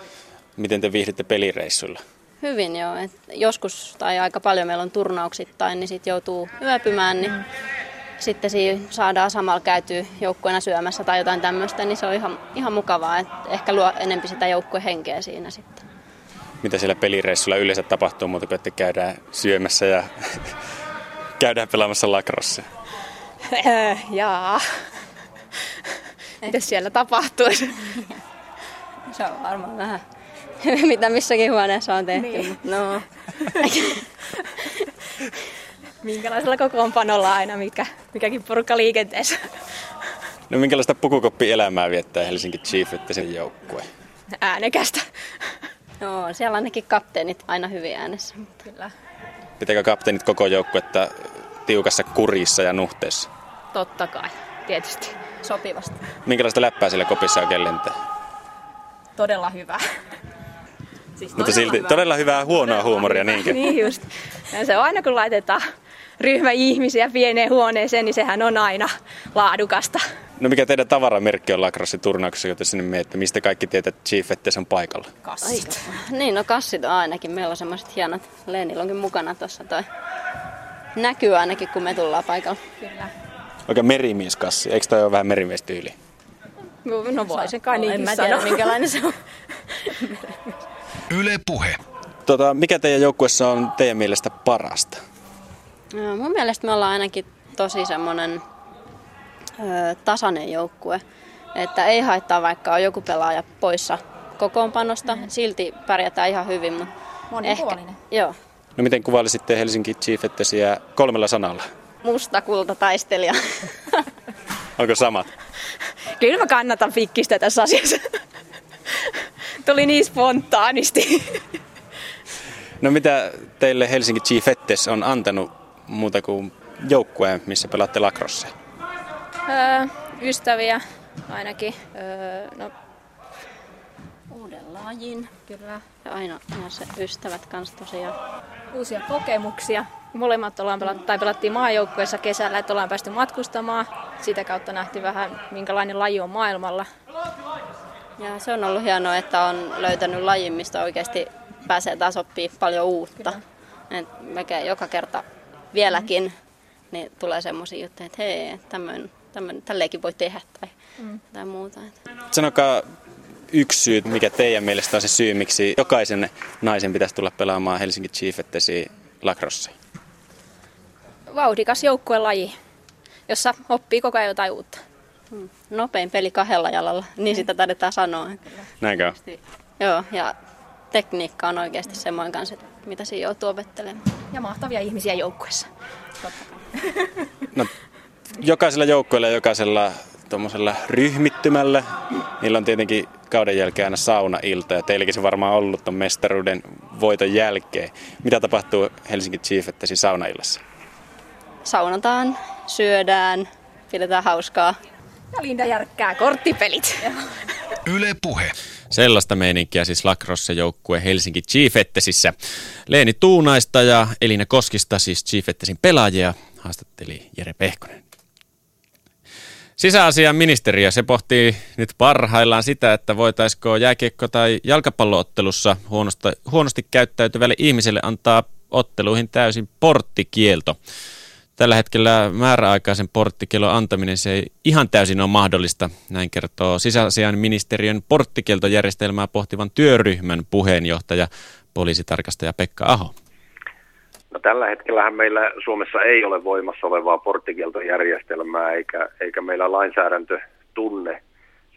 Miten te viihdytte pelireissulla? Hyvin joo. Et joskus tai aika paljon meillä on turnauksittain, niin sitten joutuu yöpymään, niin sitten siinä saadaan samalla käytyä joukkueena syömässä tai jotain tämmöistä, niin se on ihan, ihan mukavaa. Et ehkä luo enempi sitä joukkuehenkeä siinä sitten. Mitä siellä pelireissulla yleensä tapahtuu muuta kuin, että käydään syömässä ja *laughs* käydään pelaamassa lacrosse? Öö, *laughs* jaa. Mitäs siellä tapahtuisi? *laughs* Se on varmaan vähän mitä missäkin huoneessa on tehty. Niin. Mutta no, Minkälaisella kokoonpanolla aina, mikä, mikäkin porukka liikenteessä. No minkälaista pukukoppielämää viettää Helsinki Chief, että sen joukkue? Äänekästä. no, siellä ainakin kapteenit aina hyvin äänessä. Mutta Kyllä. Pitääkö kapteenit koko joukkuetta tiukassa kurissa ja nuhteessa? Totta kai, tietysti. sopivasti. Minkälaista läppää siellä kopissa oikein lentää? Todella hyvä. Siis Mutta silti todella hyvää huonoa huumoria niinkö? Niin just. Ja se on aina kun laitetaan ryhmä ihmisiä pieneen huoneeseen, niin sehän on aina laadukasta. No mikä teidän tavaramerkki on lacrosse turnauksessa, joten sinne menette? Mistä kaikki tietää, että Chief ette on paikalla? Kassit. Niin, no kassit on ainakin. Meillä on semmoiset hienot. Leenillä onkin mukana tuossa toi. Näkyy ainakin, kun me tullaan paikalla. Kyllä. Oikein merimieskassi. Eikö toi ole vähän merimiestyyli? No voi se kai en niinkin mä tiedä, sanoa. minkälainen se on. Yle Puhe. Tota, mikä teidän joukkuessa on teidän mielestä parasta? No, mun mielestä me ollaan ainakin tosi semmoinen tasainen joukkue. Että ei haittaa vaikka on joku pelaaja poissa kokoonpanosta. Silti pärjätään ihan hyvin. Mutta Monipuolinen. Ehkä, joo. No miten kuvailisitte Helsinki Chiefettesiä kolmella sanalla? Musta kulta taistelija. *laughs* Onko samat? Kyllä mä kannatan pikkistä tässä asiassa. Tuli niin spontaanisti. No mitä teille Helsinki Chiefettes on antanut muuta kuin joukkueen, missä pelaatte lacrosse? Öö, ystäviä ainakin. Öö, no, Uuden lajin. kyllä. Ja aina, aina se ystävät kanssa tosiaan. Uusia kokemuksia. Molemmat ollaan pelattu, tai pelattiin maajoukkueessa kesällä, että ollaan päästy matkustamaan. Sitä kautta nähtiin vähän, minkälainen laji on maailmalla. Ja se on ollut hienoa, että on löytänyt lajin, mistä oikeasti pääsee taas oppii paljon uutta. Et melkein joka kerta vieläkin niin tulee semmoisia juttuja, että hei, tämmöinen, tämmöinen, tälleenkin voi tehdä tai, mm. tai muuta. Sanokaa yksi syy, mikä teidän mielestä on se syy, miksi jokaisen naisen pitäisi tulla pelaamaan Helsinki Chiefettesi lacrosse. Vauhdikas joukkuelaji, jossa oppii koko ajan jotain uutta. Mm. Nopein peli kahdella jalalla, niin sitä taidetaan sanoa. Näinkö? Joo, ja tekniikka on oikeasti semmoinen kanssa, että mitä siinä joutuu opettelemaan. Ja mahtavia ihmisiä joukkueessa. No, jokaisella joukkueella ja jokaisella tuommoisella ryhmittymällä, niillä on tietenkin kauden jälkeen aina saunailta ja teilläkin se varmaan ollut tuon mestaruuden voiton jälkeen. Mitä tapahtuu Helsinki Chiefettesi saunaillassa? Saunataan, syödään, pidetään hauskaa. Ja Linda järkkää korttipelit. Yle Puhe. Sellaista meininkiä siis lacrosse-joukkue Helsinki Chiefettesissä. Leeni Tuunaista ja Elina Koskista, siis Chiefettesin pelaajia, haastatteli Jere Pehkonen. Sisäasian ministeriö, se pohtii nyt parhaillaan sitä, että voitaisiko jääkiekko- tai jalkapalloottelussa huonosti, huonosti käyttäytyvälle ihmiselle antaa otteluihin täysin porttikielto. Tällä hetkellä määräaikaisen porttikielon antaminen se ei ihan täysin ole mahdollista, näin kertoo sisäasian ministeriön porttikieltojärjestelmää pohtivan työryhmän puheenjohtaja, poliisitarkastaja Pekka Aho. No, tällä hetkellähän meillä Suomessa ei ole voimassa olevaa porttikieltojärjestelmää, eikä, eikä meillä lainsäädäntö tunne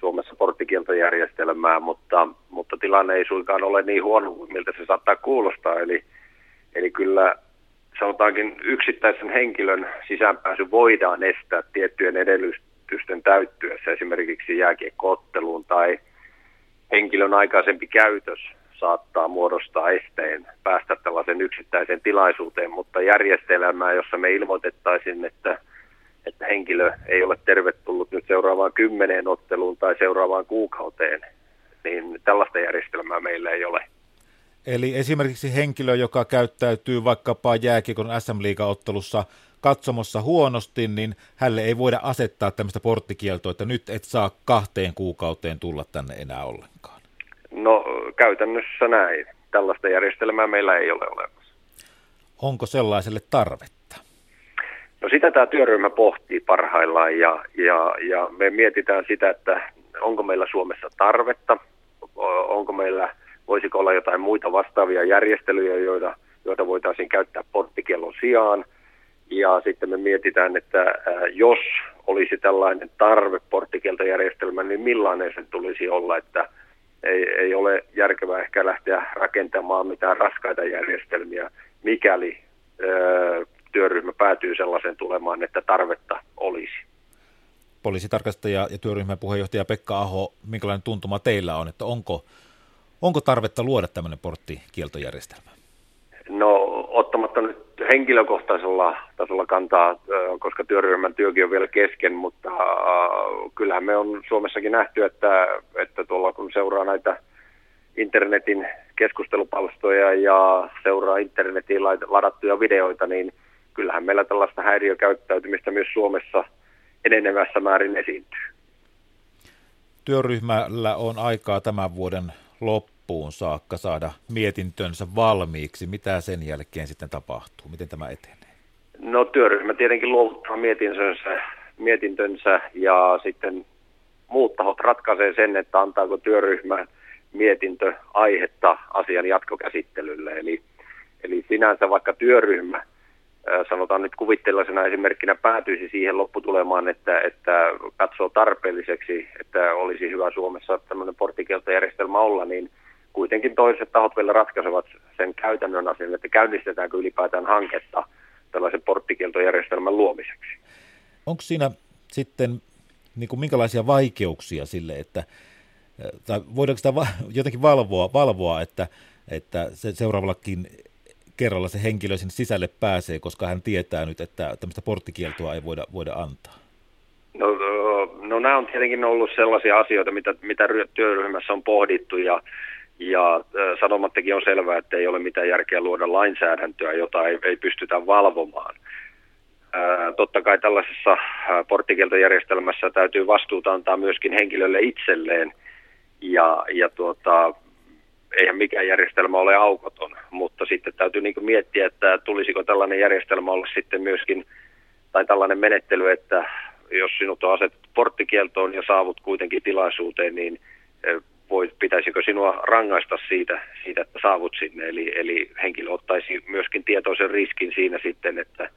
Suomessa porttikieltojärjestelmää, mutta, mutta tilanne ei suinkaan ole niin huono miltä se saattaa kuulostaa. Eli, eli kyllä sanotaankin yksittäisen henkilön sisäänpääsy voidaan estää tiettyjen edellytysten täyttyessä, esimerkiksi jääkiekkootteluun tai henkilön aikaisempi käytös saattaa muodostaa esteen päästä tällaisen yksittäiseen tilaisuuteen, mutta järjestelmää, jossa me ilmoitettaisiin, että, että henkilö ei ole tervetullut nyt seuraavaan kymmeneen otteluun tai seuraavaan kuukauteen, niin tällaista järjestelmää meillä ei ole. Eli esimerkiksi henkilö, joka käyttäytyy vaikkapa jääkiekon SM-liigaottelussa katsomossa huonosti, niin hälle ei voida asettaa tämmöistä porttikieltoa, että nyt et saa kahteen kuukauteen tulla tänne enää ollenkaan. No käytännössä näin. Tällaista järjestelmää meillä ei ole olemassa. Onko sellaiselle tarvetta? No sitä tämä työryhmä pohtii parhaillaan ja, ja, ja me mietitään sitä, että onko meillä Suomessa tarvetta, onko meillä, voisiko olla jotain muita vastaavia järjestelyjä, joita, joita voitaisiin käyttää porttikielon sijaan. Ja sitten me mietitään, että jos olisi tällainen tarve porttikieltojärjestelmään, niin millainen sen tulisi olla, että ei, ei ole järkevää ehkä lähteä rakentamaan mitään raskaita järjestelmiä, mikäli ö, työryhmä päätyy sellaisen tulemaan, että tarvetta olisi. Poliisitarkastaja ja työryhmän puheenjohtaja Pekka Aho, minkälainen tuntuma teillä on, että onko, onko tarvetta luoda tämmöinen porttikieltojärjestelmä? No ottamatta nyt henkilökohtaisella tasolla kantaa, koska työryhmän työkin on vielä kesken, mutta kyllähän me on Suomessakin nähty, että, että tuolla kun seuraa näitä internetin keskustelupalstoja ja seuraa internetiin ladattuja videoita, niin kyllähän meillä tällaista häiriökäyttäytymistä myös Suomessa enenevässä määrin esiintyy. Työryhmällä on aikaa tämän vuoden loppuun saakka saada mietintönsä valmiiksi. Mitä sen jälkeen sitten tapahtuu? Miten tämä etenee? No työryhmä tietenkin luovuttaa mietintönsä, mietintönsä ja sitten muut tahot ratkaisee sen, että antaako työryhmä mietintö aihetta asian jatkokäsittelylle. Eli, eli sinänsä vaikka työryhmä, sanotaan nyt kuvitteellisena esimerkkinä, päätyisi siihen lopputulemaan, että, että katsoo tarpeelliseksi, että olisi hyvä Suomessa tämmöinen porttikieltojärjestelmä olla, niin kuitenkin toiset tahot vielä ratkaisevat sen käytännön asian, että käynnistetäänkö ylipäätään hanketta tällaisen porttikieltojärjestelmän luomiseksi. Onko siinä sitten niin kuin minkälaisia vaikeuksia sille, että tai voidaanko sitä jotenkin valvoa, valvoa että, että se seuraavallakin kerralla se henkilö sinne sisälle pääsee, koska hän tietää nyt, että tämmöistä porttikieltoa ei voida, voida antaa? No, no nämä on tietenkin ollut sellaisia asioita, mitä, mitä työryhmässä on pohdittu ja ja sanomattakin on selvää, että ei ole mitään järkeä luoda lainsäädäntöä, jota ei, ei pystytä valvomaan. Totta kai tällaisessa porttikieltojärjestelmässä täytyy vastuuta antaa myöskin henkilölle itselleen. Ja, ja tuota, eihän mikään järjestelmä ole aukoton, mutta sitten täytyy niin miettiä, että tulisiko tällainen järjestelmä olla sitten myöskin, tai tällainen menettely, että jos sinut on asetettu porttikieltoon ja saavut kuitenkin tilaisuuteen, niin voi, pitäisikö sinua rangaista siitä, siitä, että saavut sinne. Eli, eli henkilö ottaisi myöskin tietoisen riskin siinä sitten, että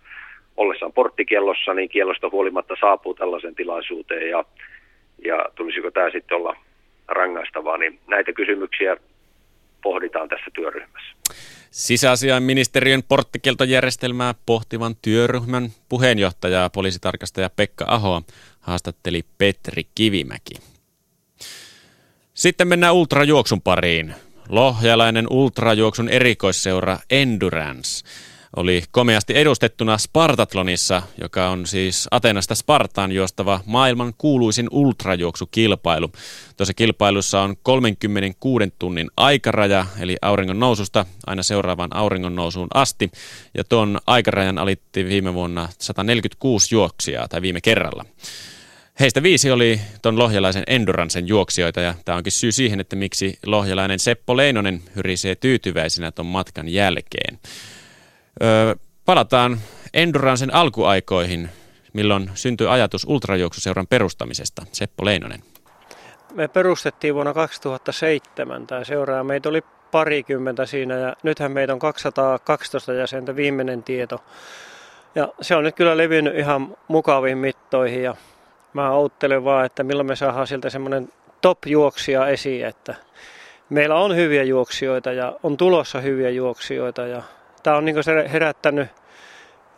ollessaan porttikiellossa, niin kiellosta huolimatta saapuu tällaisen tilaisuuteen ja, ja tulisiko tämä sitten olla rangaistavaa, niin näitä kysymyksiä pohditaan tässä työryhmässä. Sisäasiainministeriön porttikieltojärjestelmää pohtivan työryhmän puheenjohtaja poliisitarkastaja Pekka Aho haastatteli Petri Kivimäki. Sitten mennään ultrajuoksun pariin. Lohjalainen ultrajuoksun erikoisseura Endurance oli komeasti edustettuna Spartatlonissa, joka on siis Atenasta Spartaan juostava maailman kuuluisin ultrajuoksukilpailu. Tuossa kilpailussa on 36 tunnin aikaraja, eli auringon noususta aina seuraavaan auringon nousuun asti. Ja tuon aikarajan alitti viime vuonna 146 juoksijaa, tai viime kerralla. Heistä viisi oli ton lohjalaisen Enduransen juoksijoita ja tämä onkin syy siihen, että miksi lohjalainen Seppo Leinonen hyrisee tyytyväisenä ton matkan jälkeen. Öö, palataan Enduransen alkuaikoihin, milloin syntyi ajatus ultrajuoksuseuran perustamisesta. Seppo Leinonen. Me perustettiin vuonna 2007 tämä seura ja meitä oli parikymmentä siinä ja nythän meitä on 212 jäsentä viimeinen tieto. Ja se on nyt kyllä levinnyt ihan mukaviin mittoihin ja Mä outtelen vaan, että milloin me saadaan sieltä semmoinen top-juoksia esiin, että meillä on hyviä juoksijoita ja on tulossa hyviä juoksijoita ja tämä on niin se herättänyt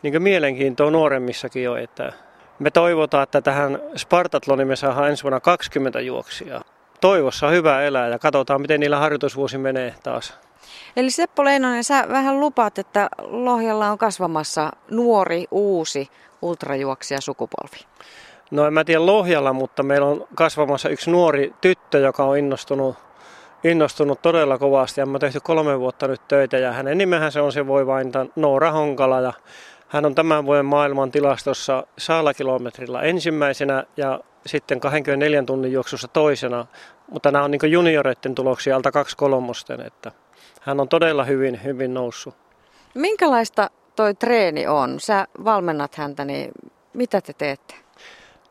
niin mielenkiintoa nuoremmissakin jo, että me toivotaan, että tähän Spartatloniin me saadaan ensi vuonna 20 juoksia. Toivossa on hyvä elää ja katsotaan, miten niillä harjoitusvuosi menee taas. Eli Seppo Leinonen, sä vähän lupaat, että Lohjalla on kasvamassa nuori, uusi ultrajuoksija sukupolvi. No en mä tiedä Lohjalla, mutta meillä on kasvamassa yksi nuori tyttö, joka on innostunut, innostunut todella kovasti. Ja mä tehty kolme vuotta nyt töitä ja hänen nimensä se on se voi vain Noora Honkala. Ja hän on tämän vuoden maailman tilastossa saalakilometrillä ensimmäisenä ja sitten 24 tunnin juoksussa toisena. Mutta nämä on niin junioreiden tuloksia alta kaksi kolmosten, että hän on todella hyvin, hyvin noussut. Minkälaista toi treeni on? Sä valmennat häntä, niin mitä te teette?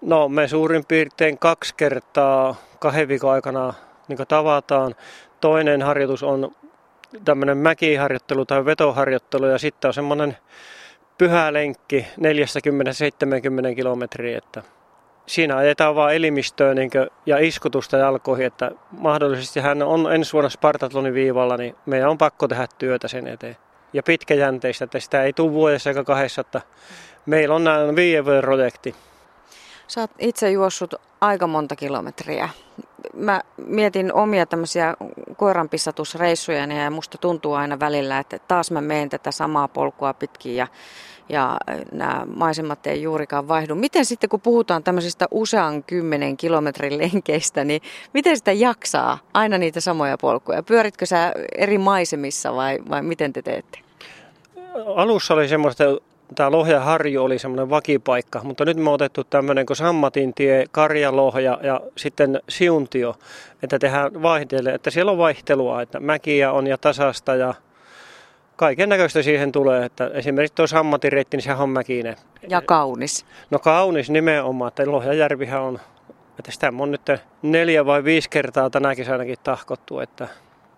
No me suurin piirtein kaksi kertaa kahden viikon aikana niin tavataan. Toinen harjoitus on tämmöinen mäkiharjoittelu tai vetoharjoittelu ja sitten on semmoinen pyhä lenkki 40-70 kilometriä, että siinä ajetaan vaan elimistöä niin ja iskutusta jalkoihin, että mahdollisesti hän on ensi vuonna Spartatlonin viivalla, niin meidän on pakko tehdä työtä sen eteen. Ja pitkäjänteistä, että sitä ei tule vuodessa eikä kahdessa, että meillä on näin viiden projekti. Sä oot itse juossut aika monta kilometriä. Mä mietin omia tämmöisiä koiranpissatusreissuja ja musta tuntuu aina välillä, että taas mä menen tätä samaa polkua pitkin ja, ja nämä maisemat ei juurikaan vaihdu. Miten sitten kun puhutaan tämmöisistä usean kymmenen kilometrin lenkeistä, niin miten sitä jaksaa aina niitä samoja polkuja? Pyöritkö sä eri maisemissa vai, vai miten te teette? Alussa oli semmoista tämä Lohja Harju oli semmoinen vakipaikka, mutta nyt me on otettu tämmöinen kuin Sammatintie, Karjalohja ja sitten Siuntio, että tehdään vaihtele, että siellä on vaihtelua, että mäkiä on ja tasasta ja kaiken näköistä siihen tulee, että esimerkiksi tuo Sammatin reitti, niin sehän on mäkinen. Ja kaunis. No kaunis nimenomaan, että Lohjajärvihän on, että sitä on nyt neljä vai viisi kertaa tänä kesänäkin tahkottu, että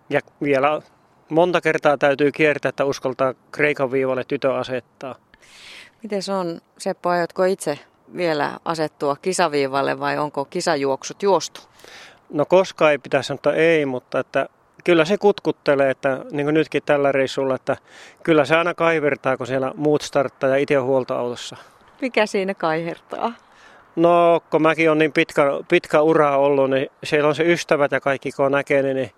ja vielä monta kertaa täytyy kiertää, että uskaltaa Kreikan viivalle tytö asettaa. Miten se on, Seppo, aiotko itse vielä asettua kisaviivalle vai onko kisajuoksut juostu? No koskaan ei pitäisi sanoa ei, mutta että kyllä se kutkuttelee, että niin kuin nytkin tällä reissulla, että kyllä se aina kaivertaa, kun siellä muut starttaa ja itse huoltoautossa. Mikä siinä kaihertaa? No, kun mäkin on niin pitkä, pitkä ura ollut, niin siellä on se ystävät ja kaikki, kun näkee, niin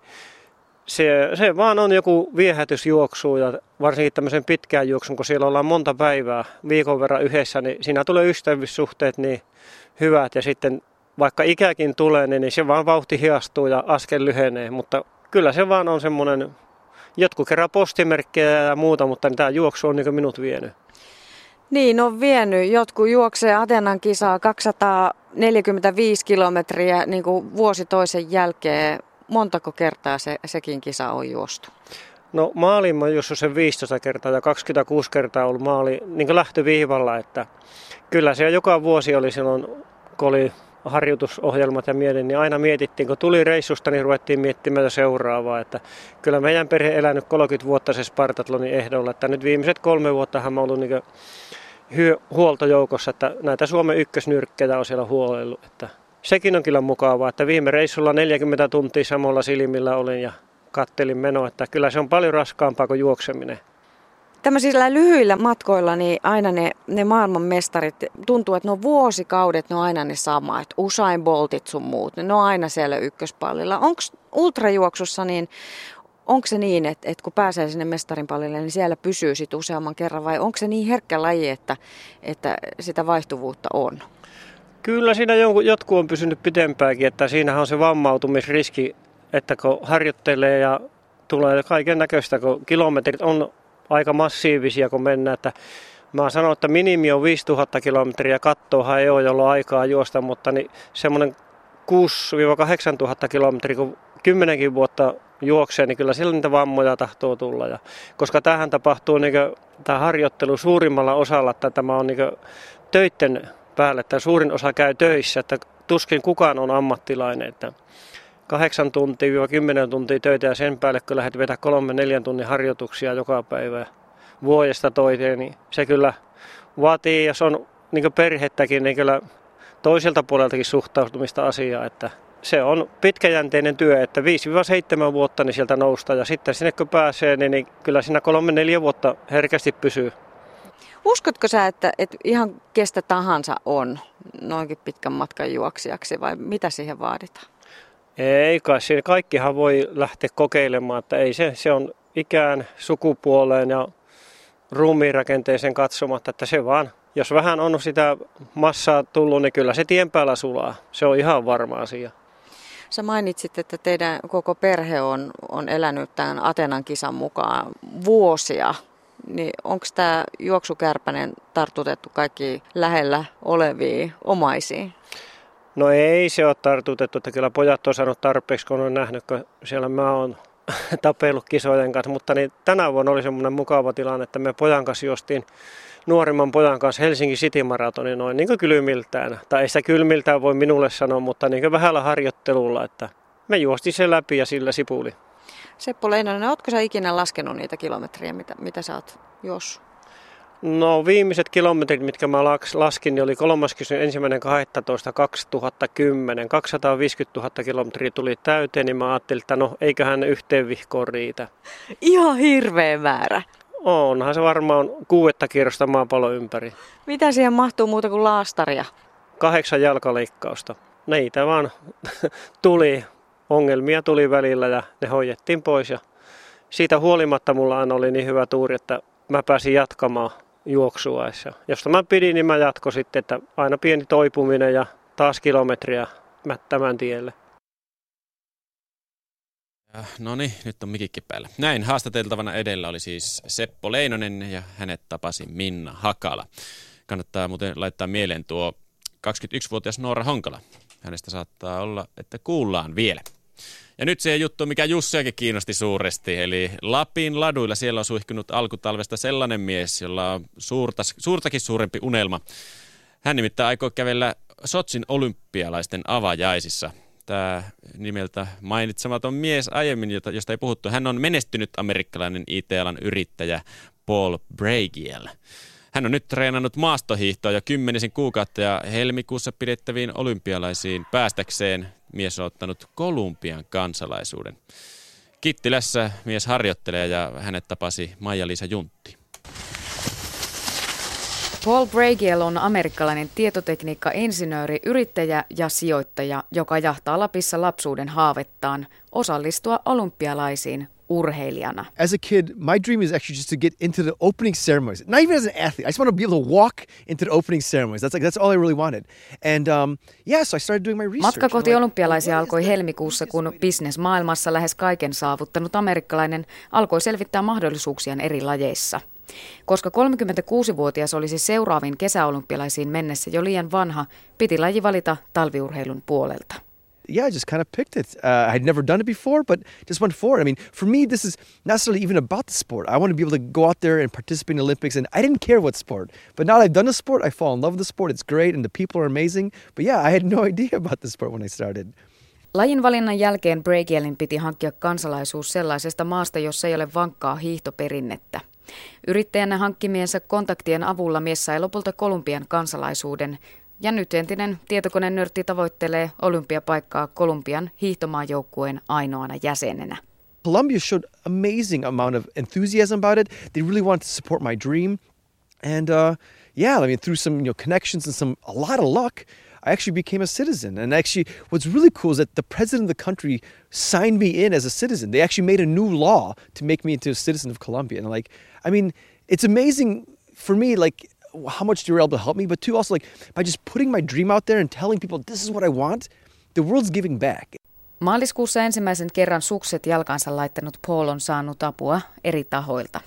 se, se vaan on joku viehätysjuoksu ja varsinkin tämmöisen pitkään juoksun, kun siellä ollaan monta päivää viikon verran yhdessä, niin siinä tulee ystävyyssuhteet niin hyvät ja sitten vaikka ikäkin tulee, niin se vaan vauhti hiastuu ja askel lyhenee, mutta kyllä se vaan on semmoinen, jotkut kerran postimerkkejä ja muuta, mutta tämä juoksu on niin minut vienyt. Niin, on vienyt. Jotkut juoksee Atenan kisaa 245 kilometriä niin kuin vuosi toisen jälkeen montako kertaa se, sekin kisa on juostu? No maalin mä juossut sen 15 kertaa ja 26 kertaa ollut maali niin lähtöviivalla, että kyllä se joka vuosi oli silloin, kun oli harjoitusohjelmat ja mietin, niin aina mietittiin, kun tuli reissusta, niin ruvettiin miettimään seuraavaa. Että kyllä meidän perhe elänyt 30 vuotta se Spartatlonin ehdolla, että nyt viimeiset kolme vuotta mä ollut niin huoltojoukossa, että näitä Suomen ykkösnyrkkejä on siellä huolellut, että sekin on kyllä mukavaa, että viime reissulla 40 tuntia samalla silmillä olin ja kattelin menoa, että kyllä se on paljon raskaampaa kuin juokseminen. Tämmöisillä lyhyillä matkoilla niin aina ne, ne maailmanmestarit, tuntuu, että no vuosikaudet, ne on aina ne sama, että Usain Boltit sun muut, ne on aina siellä ykköspallilla. Onko ultrajuoksussa niin, onko se niin, että, että kun pääsee sinne mestarin pallille, niin siellä pysyy sit useamman kerran vai onko se niin herkkä laji, että, että sitä vaihtuvuutta on? Kyllä siinä jotkut on pysynyt pitempäänkin, että siinähän on se vammautumisriski, että kun harjoittelee ja tulee kaiken näköistä, kun kilometrit on aika massiivisia, kun mennään, että Mä sanon, että minimi on 5000 kilometriä, kattoahan ei ole, jolloin aikaa juosta, mutta niin semmoinen 6-8 000 kilometriä, kun kymmenenkin vuotta juoksee, niin kyllä siellä niitä vammoja tahtoo tulla. Ja, koska tähän tapahtuu niin tämä harjoittelu suurimmalla osalla, että tämä on niin töiden päälle, että suurin osa käy töissä, että tuskin kukaan on ammattilainen, että kahdeksan tuntia 10 tuntia töitä ja sen päälle kun lähdet vetää kolme neljän tunnin harjoituksia joka päivä vuodesta toiseen, niin se kyllä vaatii, jos on niin perhettäkin, niin kyllä toiselta puoleltakin suhtautumista asiaa, että se on pitkäjänteinen työ, että 5-7 vuotta niin sieltä nousta ja sitten sinne kun pääsee, niin, niin kyllä siinä 3-4 vuotta herkästi pysyy. Uskotko sä, että, että ihan kestä tahansa on noinkin pitkän matkan juoksijaksi vai mitä siihen vaaditaan? Ei kai, siinä kaikkihan voi lähteä kokeilemaan, että ei se, se on ikään, sukupuoleen ja ruumiinrakenteeseen katsomatta, että se vaan, jos vähän on sitä massaa tullut, niin kyllä se tien päällä sulaa. Se on ihan varma asia. Sä mainitsit, että teidän koko perhe on, on elänyt tämän Atenan kisan mukaan vuosia. Niin onko tämä juoksukärpänen tartutettu kaikki lähellä oleviin omaisiin? No ei se ole tartutettu, että kyllä pojat on saanut tarpeeksi, kun on nähnyt, kun siellä mä oon *laughs* tapellut kisojen kanssa. Mutta niin tänä vuonna oli semmoinen mukava tilanne, että me pojan kanssa juostiin nuorimman pojan kanssa Helsingin City Maratoni noin niin kylmiltään. Tai ei sitä kylmiltään voi minulle sanoa, mutta niin vähällä harjoittelulla, että me juosti sen läpi ja sillä sipuli. Seppo Leinonen, ootko sä ikinä laskenut niitä kilometriä, mitä, mitä sä oot jos? No viimeiset kilometrit, mitkä mä laskin, niin oli 31.12.2010. 250 000 kilometriä tuli täyteen, niin mä ajattelin, että no eiköhän yhteen vihkoon riitä. Ihan hirveä määrä. Onhan se varmaan kuudetta kierrosta maapallon ympäri. Mitä siihen mahtuu muuta kuin laastaria? Kahdeksan jalkaleikkausta. Neitä vaan *laughs* tuli. Ongelmia tuli välillä ja ne hoidettiin pois. Ja siitä huolimatta mulla aina oli niin hyvä tuuri, että mä pääsin jatkamaan juoksua. Josta mä pidin, niin mä jatko sitten, että aina pieni toipuminen ja taas kilometriä tämän tielle. No niin, nyt on mikikki päällä. Näin haastateltavana edellä oli siis Seppo Leinonen ja hänet tapasi Minna Hakala. Kannattaa muuten laittaa mieleen tuo 21-vuotias Noora Honkala. Hänestä saattaa olla, että kuullaan vielä. Ja nyt se juttu, mikä Jussiakin kiinnosti suuresti, eli Lapin laduilla siellä on suihkunut alkutalvesta sellainen mies, jolla on suurta, suurtakin suurempi unelma. Hän nimittäin aikoo kävellä Sotsin olympialaisten avajaisissa. Tämä nimeltä mainitsematon mies aiemmin, josta ei puhuttu, hän on menestynyt amerikkalainen IT-alan yrittäjä Paul Bragiel. Hän on nyt treenannut maastohiihtoa jo kymmenisen kuukautta ja helmikuussa pidettäviin olympialaisiin päästäkseen mies on ottanut Kolumbian kansalaisuuden. Kittilässä mies harjoittelee ja hänet tapasi Maija-Liisa Juntti. Paul Bragiel on amerikkalainen tietotekniikka-insinööri, yrittäjä ja sijoittaja, joka jahtaa Lapissa lapsuuden haavettaan osallistua olympialaisiin urheilijana. As a kid, my dream is actually just to get into the opening ceremonies. Not even as an athlete. I just want to be able to walk into the opening ceremonies. That's like that's all I really wanted. And um, yeah, so I started doing my research. Matka kohti olympialaisia alkoi helmikuussa, kun bisnesmaailmassa lähes kaiken saavuttanut amerikkalainen alkoi selvittää mahdollisuuksiaan eri lajeissa. Koska 36-vuotias olisi seuraaviin kesäolympialaisiin mennessä jo liian vanha, piti laji valita talviurheilun puolelta. Yeah, I just kind of picked it. Uh, I'd never done it before, but just went for it. I mean, for me, this is not necessarily even about the sport. I want to be able to go out there and participate in Olympics, and I didn't care what sport. But now I've done the sport, I fall in love with the sport. It's great, and the people are amazing. But yeah, I had no *laughs* idea about the sport when I started. Lajin valinnan jälkeen Breakielin piti hankkia kansalaisuus sellaisesta maasta, jossa ei ole vankkaa hiihtoperinnettä. Yrittäjänä hankkimiensa kontaktien avulla mies sai lopulta Kolumbian kansalaisuuden, ja nyt entinen tietokonenörtti tavoittelee olympiapaikkaa Kolumbian hiihtomaajoukkueen ainoana jäsenenä. Colombia showed amazing amount of enthusiasm about it. They really wanted to support my dream. And uh, yeah, I mean, through some you know connections and some a lot of luck, I actually became a citizen. And actually, what's really cool is that the president of the country signed me in as a citizen. They actually made a new law to make me into a citizen of Colombia. And like, I mean, it's amazing for me. Like, how much were able to help me, but two, also like by just putting my dream out there and telling people this is what I want, the world's giving back. Maaliskuussa ensimmäisen kerran sukset jalkansa laittanut Paul on saanut apua eri tahoilta.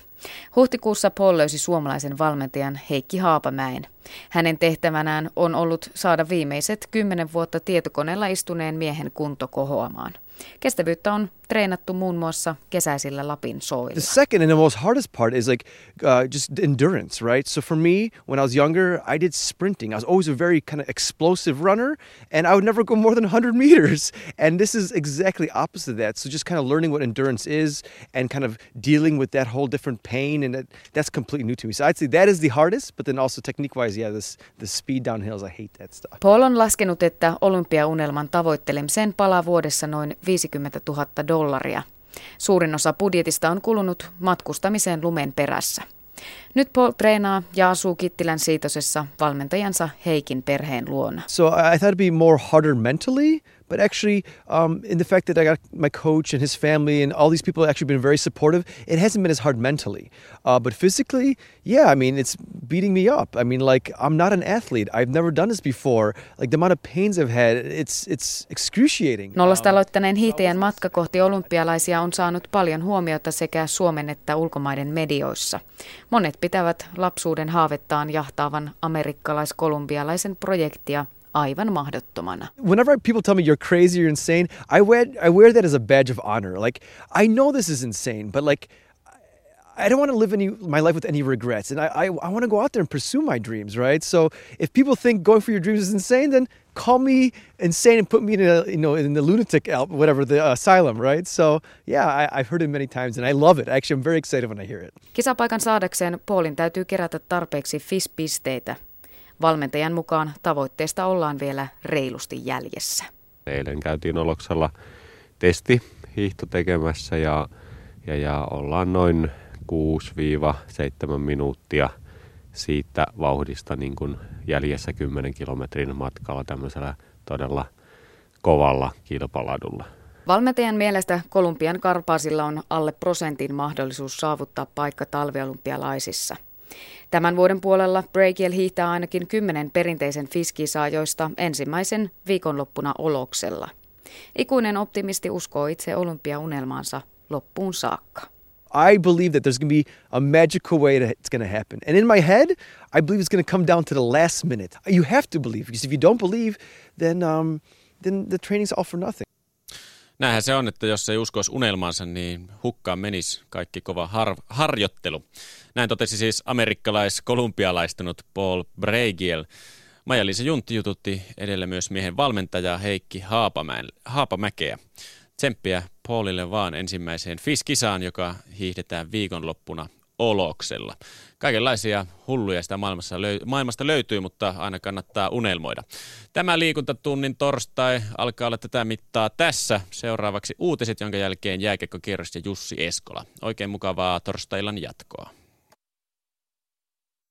Huhtikuussa Paul löysi suomalaisen valmentajan Heikki Haapamäen. Hänen tehtävänään on ollut saada viimeiset kymmenen vuotta tietokoneella istuneen miehen kunto kohoamaan. Kestävyyttä on treenattu muun muassa kesäisillä Lapin soilla. The second and the most hardest part is like uh, just endurance, right? So for me, when I was younger, I did sprinting. I was always a very kind of explosive runner, and I would never go more than 100 *laughs* meters. And this is exactly opposite that. So just kind of learning what endurance is and kind of dealing with that whole different pain, and that, that's completely new to me. So I'd say that is the hardest, but then also technique-wise, yeah, this the speed downhills, I hate that stuff. Paul on laskenut, että olympiaunelman tavoittelemisen palaa vuodessa noin 50 000 dollaria. Suurin osa budjetista on kulunut matkustamiseen lumen perässä. Nyt Paul treenaa ja asuu Kittilän siitosessa valmentajansa Heikin perheen luona. So I thought it'd be more harder mentally, but actually, um, in the fact that I got my coach and his family and all these people have actually been very supportive, it hasn't been as hard mentally. Uh, but physically, yeah, I mean, it's beating me up. I mean, like, I'm not an athlete. I've never done this before. Like, the amount of pains I've had, it's, it's excruciating. Nollasta aloittaneen hiihtäjän matka kohti olympialaisia on saanut paljon huomiota sekä Suomen että ulkomaiden medioissa. Monet pitävät lapsuuden haavettaan jahtaavan amerikkalais-kolumbialaisen projektia aivan mahdottomana. Whenever people tell me you're crazy, you're insane, I wear I wear that as a badge of honor. Like I know this is insane, but like I don't want to live any my life with any regrets, and I I, I want to go out there and pursue my dreams, right? So if people think going for your dreams is insane, then call me insane and put me in a you know in the lunatic al- whatever the asylum, right? So yeah, I, I've heard it many times, and I love it. Actually, I'm very excited when I hear it. Kisapaikan saadakseen Paulin täytyy kerätä tarpeeksi FIS-pisteitä. Valmentajan mukaan tavoitteesta ollaan vielä reilusti jäljessä. Eilen käytiin Oloksella testi hiihto tekemässä ja, ja, ja ollaan noin 6-7 minuuttia siitä vauhdista niin kuin jäljessä 10 kilometrin matkalla tämmöisellä todella kovalla kilpaladulla. Valmentajan mielestä Kolumbian karpaasilla on alle prosentin mahdollisuus saavuttaa paikka talviolympialaisissa – Tämän vuoden puolella Breakiel hiihtää ainakin kymmenen perinteisen fiskisaa, joista ensimmäisen viikonloppuna Oloksella. Ikuinen optimisti uskoo itse olympiaunelmaansa loppuun saakka. I believe that there's going to be a magical way that it's going to happen. And in my head, I believe it's going to come down to the last minute. You have to believe because if you don't believe, then um, then the training's all for nothing. Näinhän se on, että jos ei uskoisi unelmaansa, niin hukkaan menisi kaikki kova har- harjoittelu. Näin totesi siis amerikkalais-kolumbialaistunut Paul Breigiel. Maija-Liisa Juntti jututti edellä myös miehen valmentajaa Heikki Haapamäen, Haapamäkeä. Tsemppiä Paulille vaan ensimmäiseen FIS-kisaan, joka hiihdetään viikonloppuna Oloksella. Kaikenlaisia hulluja sitä maailmassa löy- maailmasta löytyy, mutta aina kannattaa unelmoida. Tämä liikuntatunnin torstai alkaa olla tätä mittaa tässä. Seuraavaksi uutiset, jonka jälkeen jääkekkokierros ja Jussi Eskola. Oikein mukavaa torstailan jatkoa.